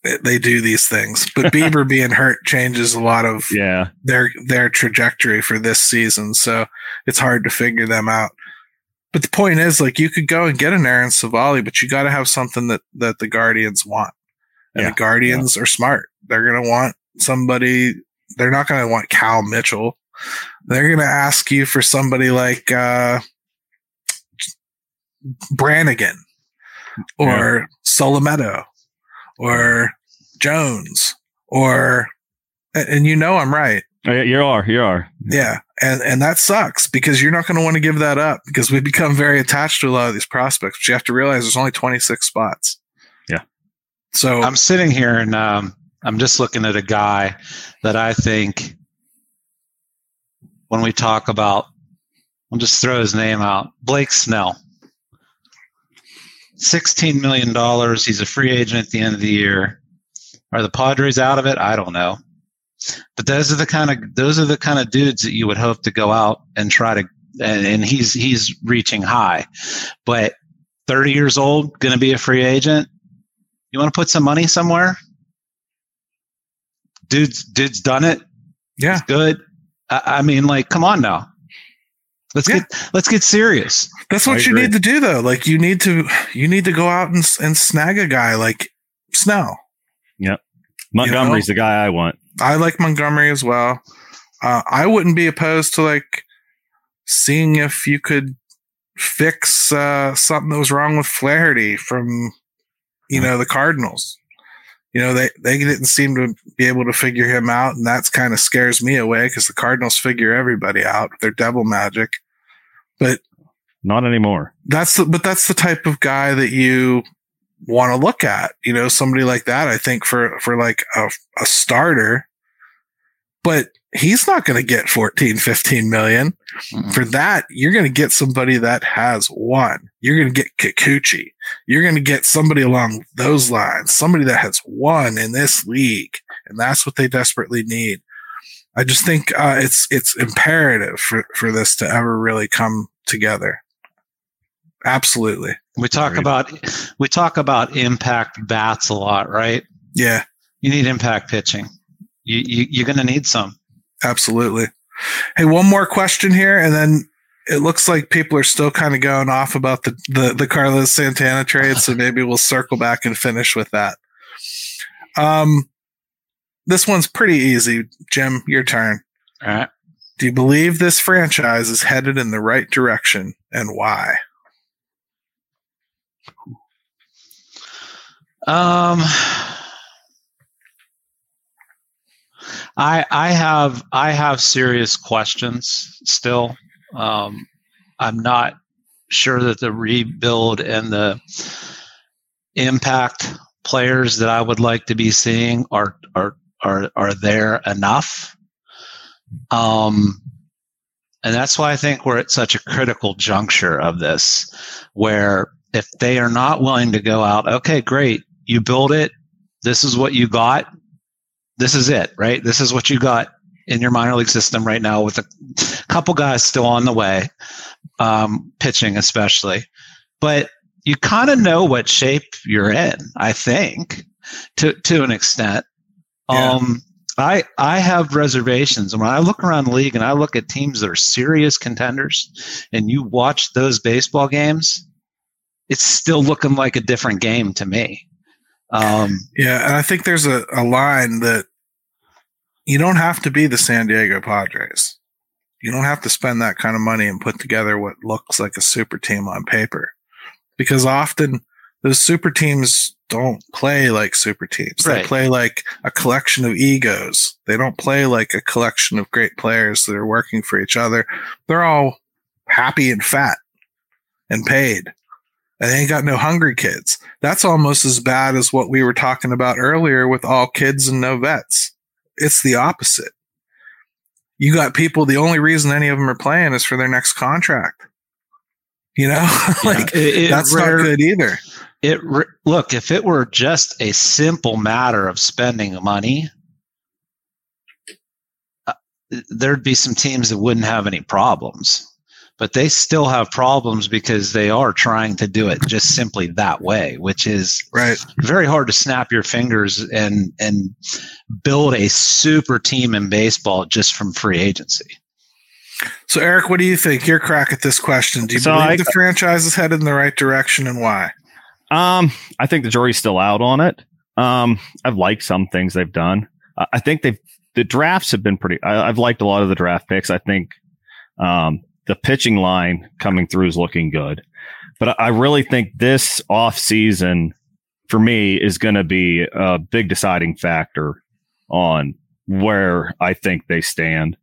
They, they do these things, but Bieber being hurt changes a lot of Yeah, their their trajectory for this season. So it's hard to figure them out. But the point is, like, you could go and get an Aaron Civale, but you got to have something that that the Guardians want, and Yeah, the Guardians are smart. They're gonna want somebody. They're not gonna want Cal Mitchell. They're gonna ask you for somebody like uh, Brannigan or Solometo or Jones or and, and you know I'm right. Uh, you are, you are. Yeah. And and that sucks because you're not going to want to give that up because we become very attached to a lot of these prospects. But you have to realize there's only 26 spots. So I'm sitting here and um, I'm just looking at a guy that I think when we talk about, I'll just throw his name out Blake Snell. $16 million. He's a free agent at the end of the year. Are the Padres out of it? I don't know. But those are the kind of those are the kind of dudes that you would hope to go out and try to and, and he's he's reaching high. But 30 years old, going to be a free agent. You want to put some money somewhere? Dude's dude's done it. yeah, Good. I, I mean, like, come on now. Let's Yeah. get let's get serious. that's I what you agree. need to do though. Like you need to you need to go out and and snag a guy like Snell. Yep, Montgomery's the guy I want. I like Montgomery as well. Uh, I wouldn't be opposed to like seeing if you could fix uh, something that was wrong with Flaherty from, you know, the Cardinals. You know, they, they didn't seem to be able to figure him out, and that's kind of scares me away because the Cardinals figure everybody out They're devil magic. But Not anymore. that's the, but that's the type of guy that you want to look at, you know, somebody like that. I think for, for like a, a starter, but he's not going to get 14, 15 million Mm-mm. for that. You're going to get somebody that has one. You're going to get Kikuchi. You're going to get somebody along those lines, somebody that has one in this league. And that's what they desperately need. I just think uh, it's it's imperative for, for this to ever really come together. Absolutely. We talk Agreed. about we talk about impact bats a lot, right? Yeah, You need impact pitching. You, you you're going to need some. Absolutely. Hey, one more question here, and then it looks like people are still kind of going off about the, the, the Carlos Santana trade, so maybe we'll circle back and finish with that. Um, this one's pretty easy. Jim, your turn. All right. Do you believe this franchise is headed in the right direction and why? Um, I I have I have serious questions still. Um, I'm not sure that the rebuild and the impact players that I would like to be seeing are are are are there enough. Um, and that's why I think we're at such a critical juncture of this, where if they are not willing to go out, okay, great, you build it, this is what you got, this is it, right? This is what you got in your minor league system right now with a couple guys still on the way, um, pitching especially. But you kind of know what shape you're in, I think, to to an extent. Yeah. Um, I I have reservations, and when I look around the league and I look at teams that are serious contenders, and you watch those baseball games, it's still looking like a different game to me. Um, Yeah, and I think there's a, a line that you don't have to be the San Diego Padres. You don't have to spend that kind of money and put together what looks like a super team on paper. Because often those super teams don't play like super teams. They play like a collection of egos. They don't play like a collection of great players that are working for each other. They're all happy and fat and paid. And they ain't got no hungry kids. That's almost as bad as what we were talking about earlier with all kids and no vets. It's the opposite. You got people, the only reason any of them are playing is for their next contract. You know, like it- it that's rare- not good either. It look if it were just a simple matter of spending money, uh, there'd be some teams that wouldn't have any problems. But they still have problems because they are trying to do it just simply that way, which is Right. very hard to snap your fingers and and build a super team in baseball just from free agency. So, Eric, what do you think? Your crack at this question. Do you So believe I- the franchise is headed in the right direction and why? Um, I think the jury's still out on it. Um, I've liked some things they've done. I I think they've the drafts have been pretty. I, I've liked a lot of the draft picks. I think um, the pitching line coming through is looking good, but I, really think this off season for me is going to be a big deciding factor on where I think they stand.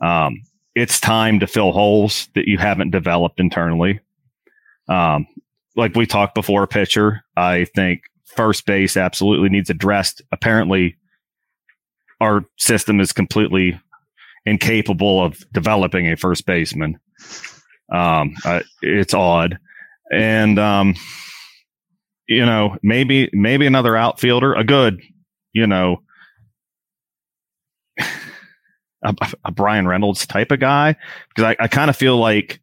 Um, it's time to fill holes that you haven't developed internally. Um, like we talked before, pitcher, I think first base absolutely needs addressed. Apparently, our system is completely incapable of developing a first baseman. Um, uh, it's odd, and um, you know, maybe maybe another outfielder, a good, you know, a, a Bryan Reynolds type of guy, because I, I kind of feel like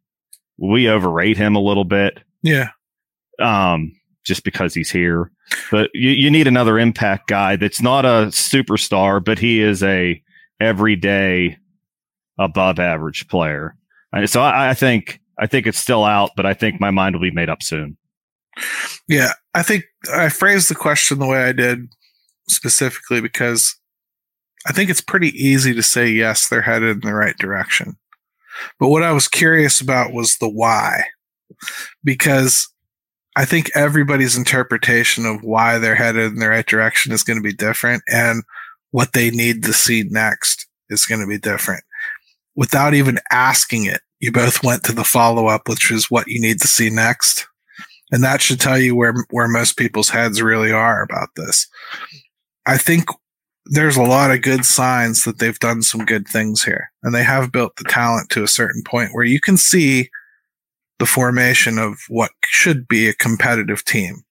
we overrate him a little bit Yeah. um, just because he's here. But you, you need another impact guy that's not a superstar, but he is a everyday above average player. So I, I think I think it's still out, but I think my mind will be made up soon. Yeah, I think I phrased the question the way I did specifically because I think it's pretty easy to say yes, they're headed in the right direction. But what I was curious about was the why. Because I think everybody's interpretation of why they're headed in the right direction is going to be different and what they need to see next is going to be different. Without even asking it, you both went to the follow up, which is what you need to see next and that should tell you where where most people's heads really are about this. I think there's a lot of good signs that they've done some good things here, and they have built the talent to a certain point where you can see the formation of what should be a competitive team.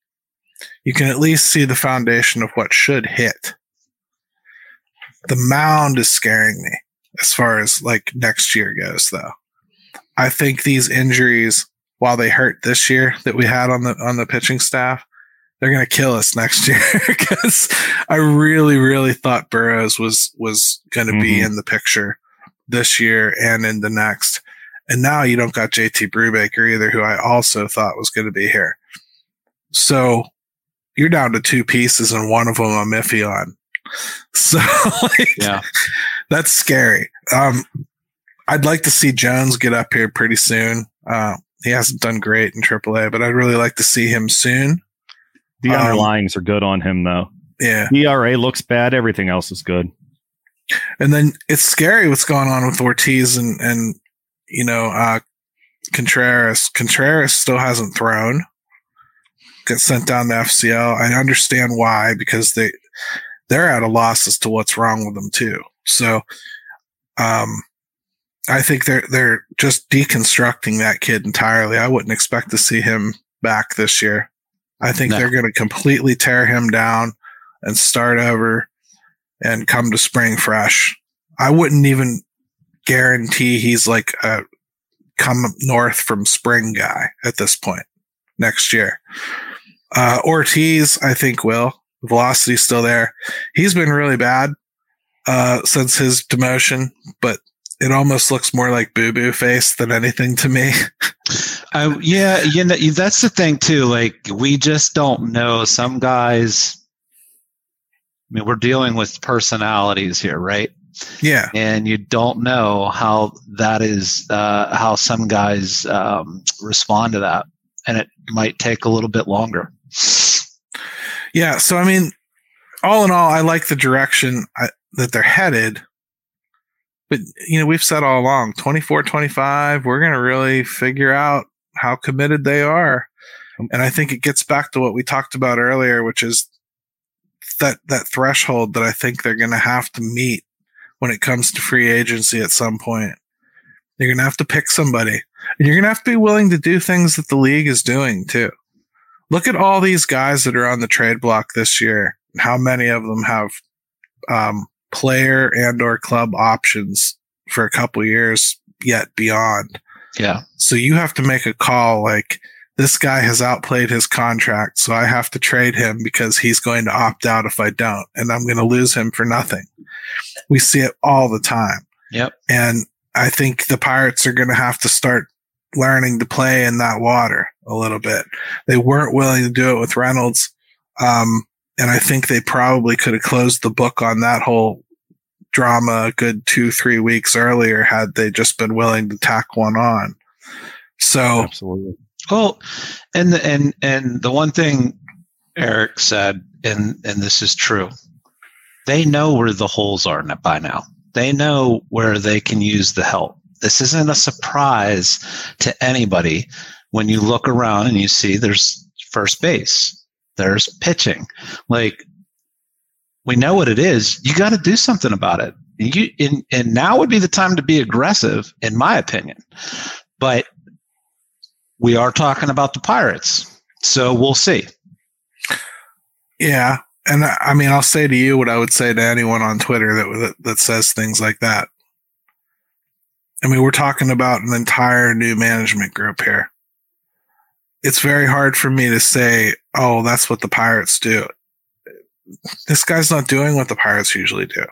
You can at least see the foundation of what should hit. The mound is scaring me as far as like next year goes, though. I think these injuries while they hurt this year that we had on the on the pitching staff, they're going to kill us next year because I really really thought Burrows was was going to be Mhm. in the picture this year and in the next. And now you don't got JT Brubaker either, who I also thought was going to be here. So you're down to two pieces and one of them I'm iffy on. So like, Yeah. That's scary. Um, I'd like to see Jones get up here pretty soon. Uh, he hasn't done great in AAA, but I'd really like to see him soon. The Um, underlyings are good on him though. Yeah. ERA looks bad. Everything else is good. And then it's scary what's going on with Ortiz and, and, you know, uh, Contreras. Contreras still hasn't thrown. Got sent down to FCL. I understand why because they they're at a loss as to what's wrong with them too. So, um, I think they're they're just deconstructing that kid entirely. I wouldn't expect to see him back this year. I think No. they're going to completely tear him down and start over and come to spring fresh. I wouldn't even guarantee he's like a come north from spring guy at this point next year. Uh, Ortiz, I think will. Velocity's still there. He's been really bad uh, since his demotion, but it almost looks more like boo boo face than anything to me. Yeah, you know, that's the thing too. Like, we just don't know. Some guys, I mean, we're dealing with personalities here, right? yeah. And you don't know how that is, uh, how some guys um, respond to that. And it might take a little bit longer. Yeah. So, I mean, all in all, I like the direction I, that they're headed. But, you know, we've said all along 24, 25, we're going to really figure out how committed they are. And I think it gets back to what we talked about earlier, which is that, that threshold that I think they're going to have to meet when it comes to free agency at some point. You're going to have to pick somebody and you're going to have to be willing to do things that the league is doing too look at all these guys that are on the trade block this year and how many of them have um, player and or club options for a couple years yet beyond. Yeah. so you have to make a call like this guy has outplayed his contract so i have to trade him because he's going to opt out if i don't and i'm going to lose him for nothing. We see it all the time. Yep. and i think the pirates are going to have to start learning to play in that water a little bit. They weren't willing to do it with reynolds. Um, and i think they probably could have closed the book on that whole drama a good two three weeks earlier had they just been willing to tack one on so Absolutely. Well, and the, and and the one thing Eric said, and and this is true, they know where the holes are by now. They know where they can use the help. This isn't a surprise to anybody when you look around and you see there's first base, there's pitching. Like we know what it is. You got to do something about it. You and, and now would be the time to be aggressive, in my opinion. But we are talking about the Pirates. So we'll see. Yeah, and I mean, I'll say to you what I would say to anyone on Twitter that, that says things like that. I mean, we're talking about an entire new management group here. It's very hard for me to say, "Oh, that's what the Pirates do." This guy's not doing what the Pirates usually do.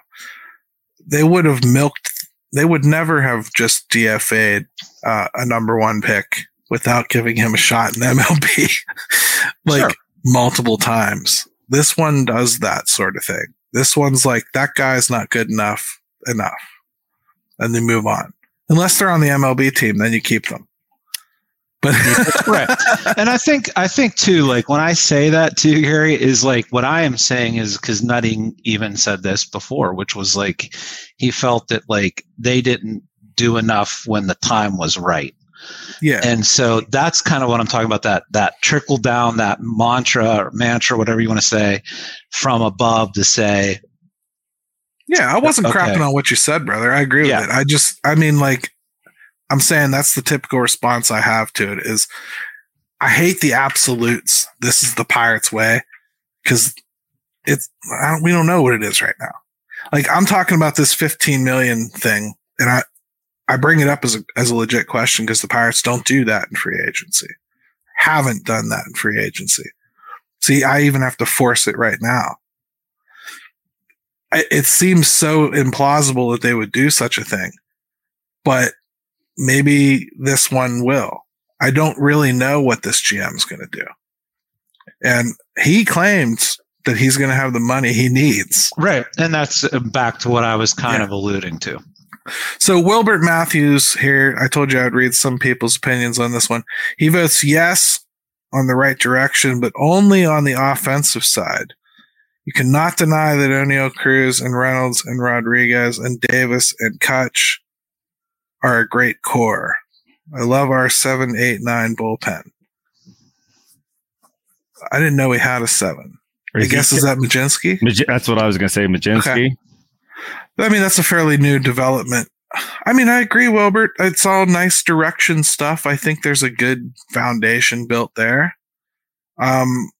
They would have milked. They would never have just DFA'd uh, a number one pick without giving him a shot in MLB, like Sure. multiple times. This one does that sort of thing. This one's like that guy's not good enough enough, and they move on. Unless they're on the MLB team, then you keep them. But right. And I think I think too, like when I say that too, Gary, is like what I am saying is because Nutting even said this before, which was like he felt that like they didn't do enough when the time was right. yeah, And so that's kind of what I'm talking about that that trickle down, that mantra or mantra, whatever you want to say, from above to say, yeah, I wasn't Okay. crapping on what you said, brother. I agree Yeah. with it. I just, I mean, like, I'm saying that's the typical response I have to it is, I hate the absolutes. This is the Pirates way because it's don't, we don't know what it is right now. Like I'm talking about this 15 million thing, and I I bring it up as a as a legit question because the Pirates don't do that in free agency, haven't done that in free agency. See, I even have to force it right now. It seems so implausible that they would do such a thing, but maybe this one will. I don't really know what this GM is going to do. And he claims that he's going to have the money he needs. Right. And that's uh, back to what I was kind Yeah. of alluding to. So Wilbert Matthews here, I told you I'd read some people's opinions on this one. He votes yes on the right direction, but only on the offensive side. You cannot deny that Oneil Cruz and Reynolds and Rodriguez and Davis and Cutch are a great core. I love our seven, eight, nine bullpen. I didn't know we had a seven. I guess is that Mlodzinski? Maj- that's what I was going to say. Mlodzinski. Okay. I mean, that's a fairly new development. I mean, I agree, Wilbert. It's all nice direction stuff. I think there's a good foundation built there. Um,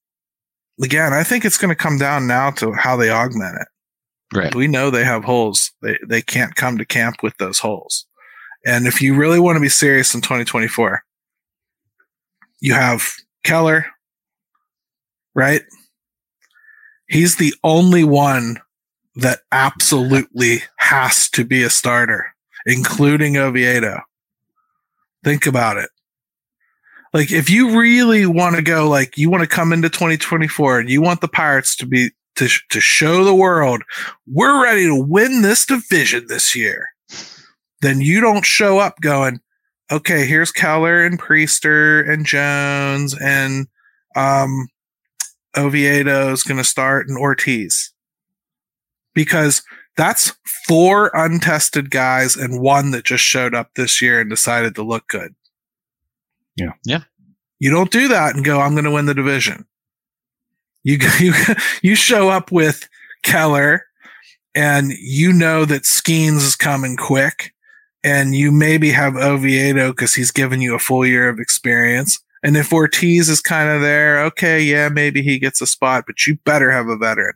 again, I think it's going to come down now to how they augment it. Right. We know they have holes. They they can't come to camp with those holes. And if you really want to be serious in 2024, you have Keller, right? He's the only one that absolutely has to be a starter, including Oviedo. Think about it. Like, if you really want to go, like, you want to come into 2024 and you want the Pirates to be, to, to show the world, we're ready to win this division this year, then you don't show up going, okay, here's Keller and Priester and Jones and, um, Oviedo's going to start and Ortiz because that's four untested guys and one that just showed up this year and decided to look good. Yeah. Yeah. You don't do that and go, I'm going to win the division. You, you, you show up with Keller and you know that Skenes is coming quick and you maybe have Oviedo because he's given you a full year of experience. And if Ortiz is kind of there, okay, yeah, maybe he gets a spot, but you better have a veteran.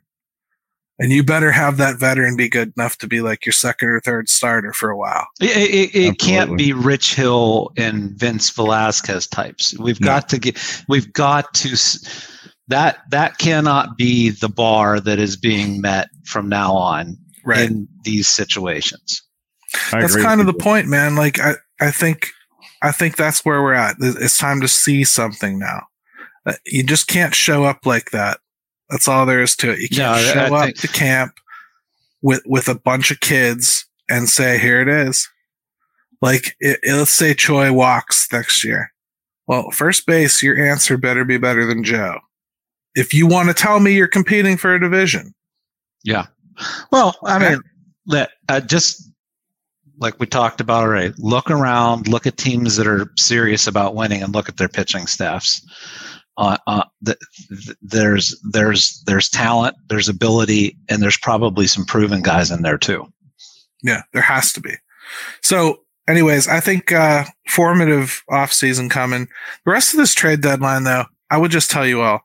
And you better have that veteran be good enough to be like your second or third starter for a while. It, it, it can't be Rich Hill and Vince Velasquez types. We've No. got to get. We've got to. That that cannot be the bar that is being met from now on in these situations. I that's kind of the point, man. Like I, I think, I think that's where we're at. It's time to see something now. Uh, You just can't show up like that. That's all there is to it. You can't I- show I up think- to camp with with a bunch of kids and say, "Here it is." Like, it, it- let's say Choi walks next year. Well, first base, your answer better be better than Joe. If you want to tell me you're competing for a division, yeah. Well, I Okay. mean, that uh, just like we talked about already. Look around. Look at teams that are serious about winning, and look at their pitching staffs. Uh, uh, th- th- there's there's there's talent, there's ability, and there's probably some proven guys in there too. Yeah, there has to be. So, anyways, I think uh formative offseason coming. The rest of this trade deadline, though, I would just tell you all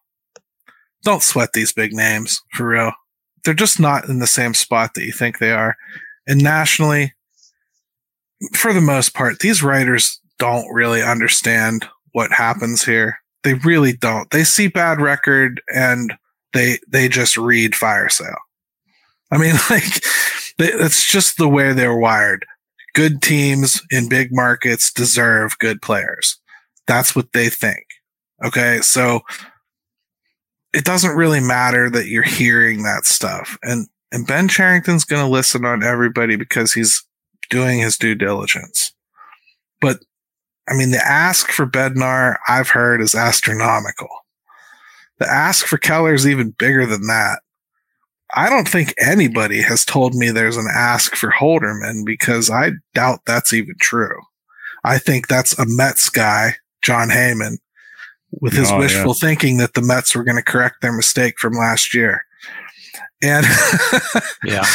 don't sweat these big names for real. They're just not in the same spot that you think they are. And nationally, for the most part, these writers don't really understand what happens here. They really don't. They see bad record and they they just read fire sale. I mean, like they, it's just the way they're wired. Good teams in big markets deserve good players. That's what they think. Okay, so it doesn't really matter that you're hearing that stuff, and and Ben Cherington's going to listen on everybody because he's doing his due diligence. But I mean, the ask for Bednar I've heard is astronomical. The ask for Keller is even bigger than that. I don't think anybody has told me there's an ask for Holderman because I doubt that's even true. I think that's a Mets guy, Jon Heyman, with his Oh, wishful thinking that the Mets were going to correct their mistake from last year. And Yeah.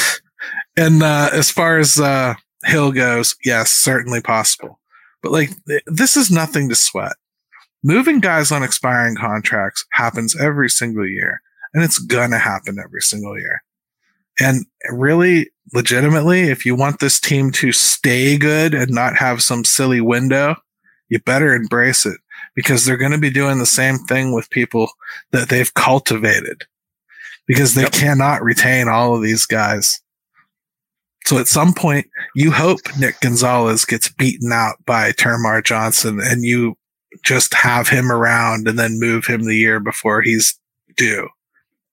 and uh, as far as uh, Hill goes, yes, certainly possible. But like, th- this is nothing to sweat. Moving guys on expiring contracts happens every single year, and it's gonna happen every single year. And really, legitimately, if you want this team to stay good and not have some silly window, you better embrace it because they're going to be doing the same thing with people that they've cultivated because they Yep. cannot retain all of these guys. So at some point, you hope Nick Gonzalez gets beaten out by Termarr Johnson and you just have him around and then move him the year before he's due.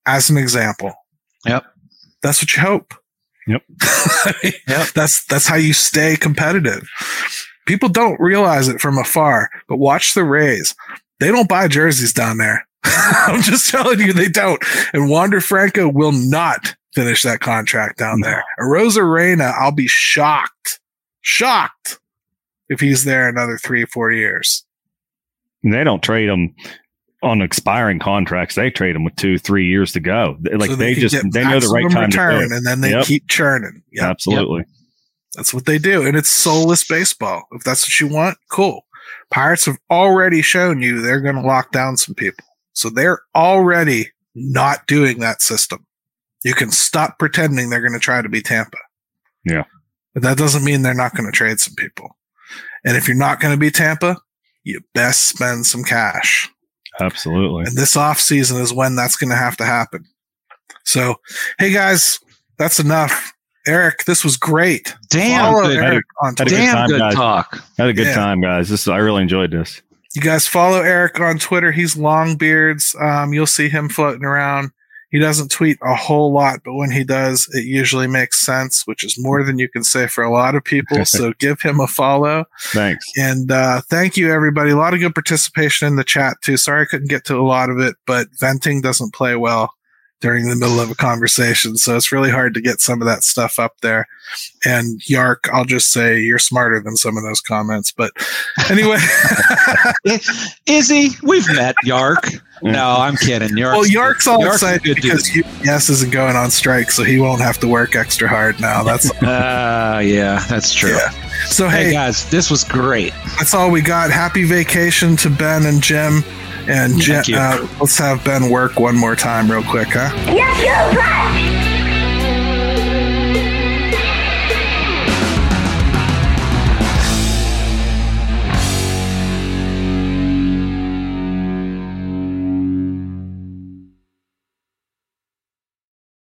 As an example. Yep. That's what you hope. Yep. Yep. That's that's how you stay competitive. People don't realize it from afar, but watch the Rays. They don't buy jerseys down there. I'm just telling you, they don't. And Wander Franco will not finish that contract down there. Arozarena, I'll be shocked, shocked if he's there another three, four years. They don't trade them on expiring contracts. They trade them with two, three years to go. Like So they can just they know the right time to return, it. and then they Yep. keep churning. Yeah, Absolutely. that's what they do, and it's soulless baseball. If that's what you want, cool. Pirates have already shown you they're going to lock down some people, so they're already not doing that system. You can stop pretending they're going to try to be Tampa. Yeah. but that doesn't mean they're not going to trade some people. And if you're not going to be Tampa, you best spend some cash. Absolutely. And this off season is when that's going to have to happen. So, hey guys, that's enough. Eric, this was great. Damn Follow good. Eric on had a Twitter. good Damn time, good guys. talk. Had a good Yeah. time, guys. This I really enjoyed this. You guys follow Eric on Twitter. He's Longbeards. Um, you'll see him floating around. He doesn't tweet a whole lot, but when he does, it usually makes sense, which is more than you can say for a lot of people. so give him a follow. Thanks. And uh, thank you, everybody. A lot of good participation in the chat, too. Sorry I couldn't get to a lot of it, but venting doesn't play well during the middle of a conversation. So it's really hard to get some of that stuff up there. And Yark, I'll just say you're smarter than some of those comments. But anyway, Izzy, we've met Yark. No, I'm kidding. Yark's well, Yark's all Yark's excited good because UPS isn't going on strike, so he won't have to work extra hard now. That's Uh, yeah, that's true. Yeah. so. Hey Hey, guys, this was great. that's all we got. Happy vacation to Ben and Jim. And Jim, uh, let's have Ben work one more time, real quick, huh? Yes, you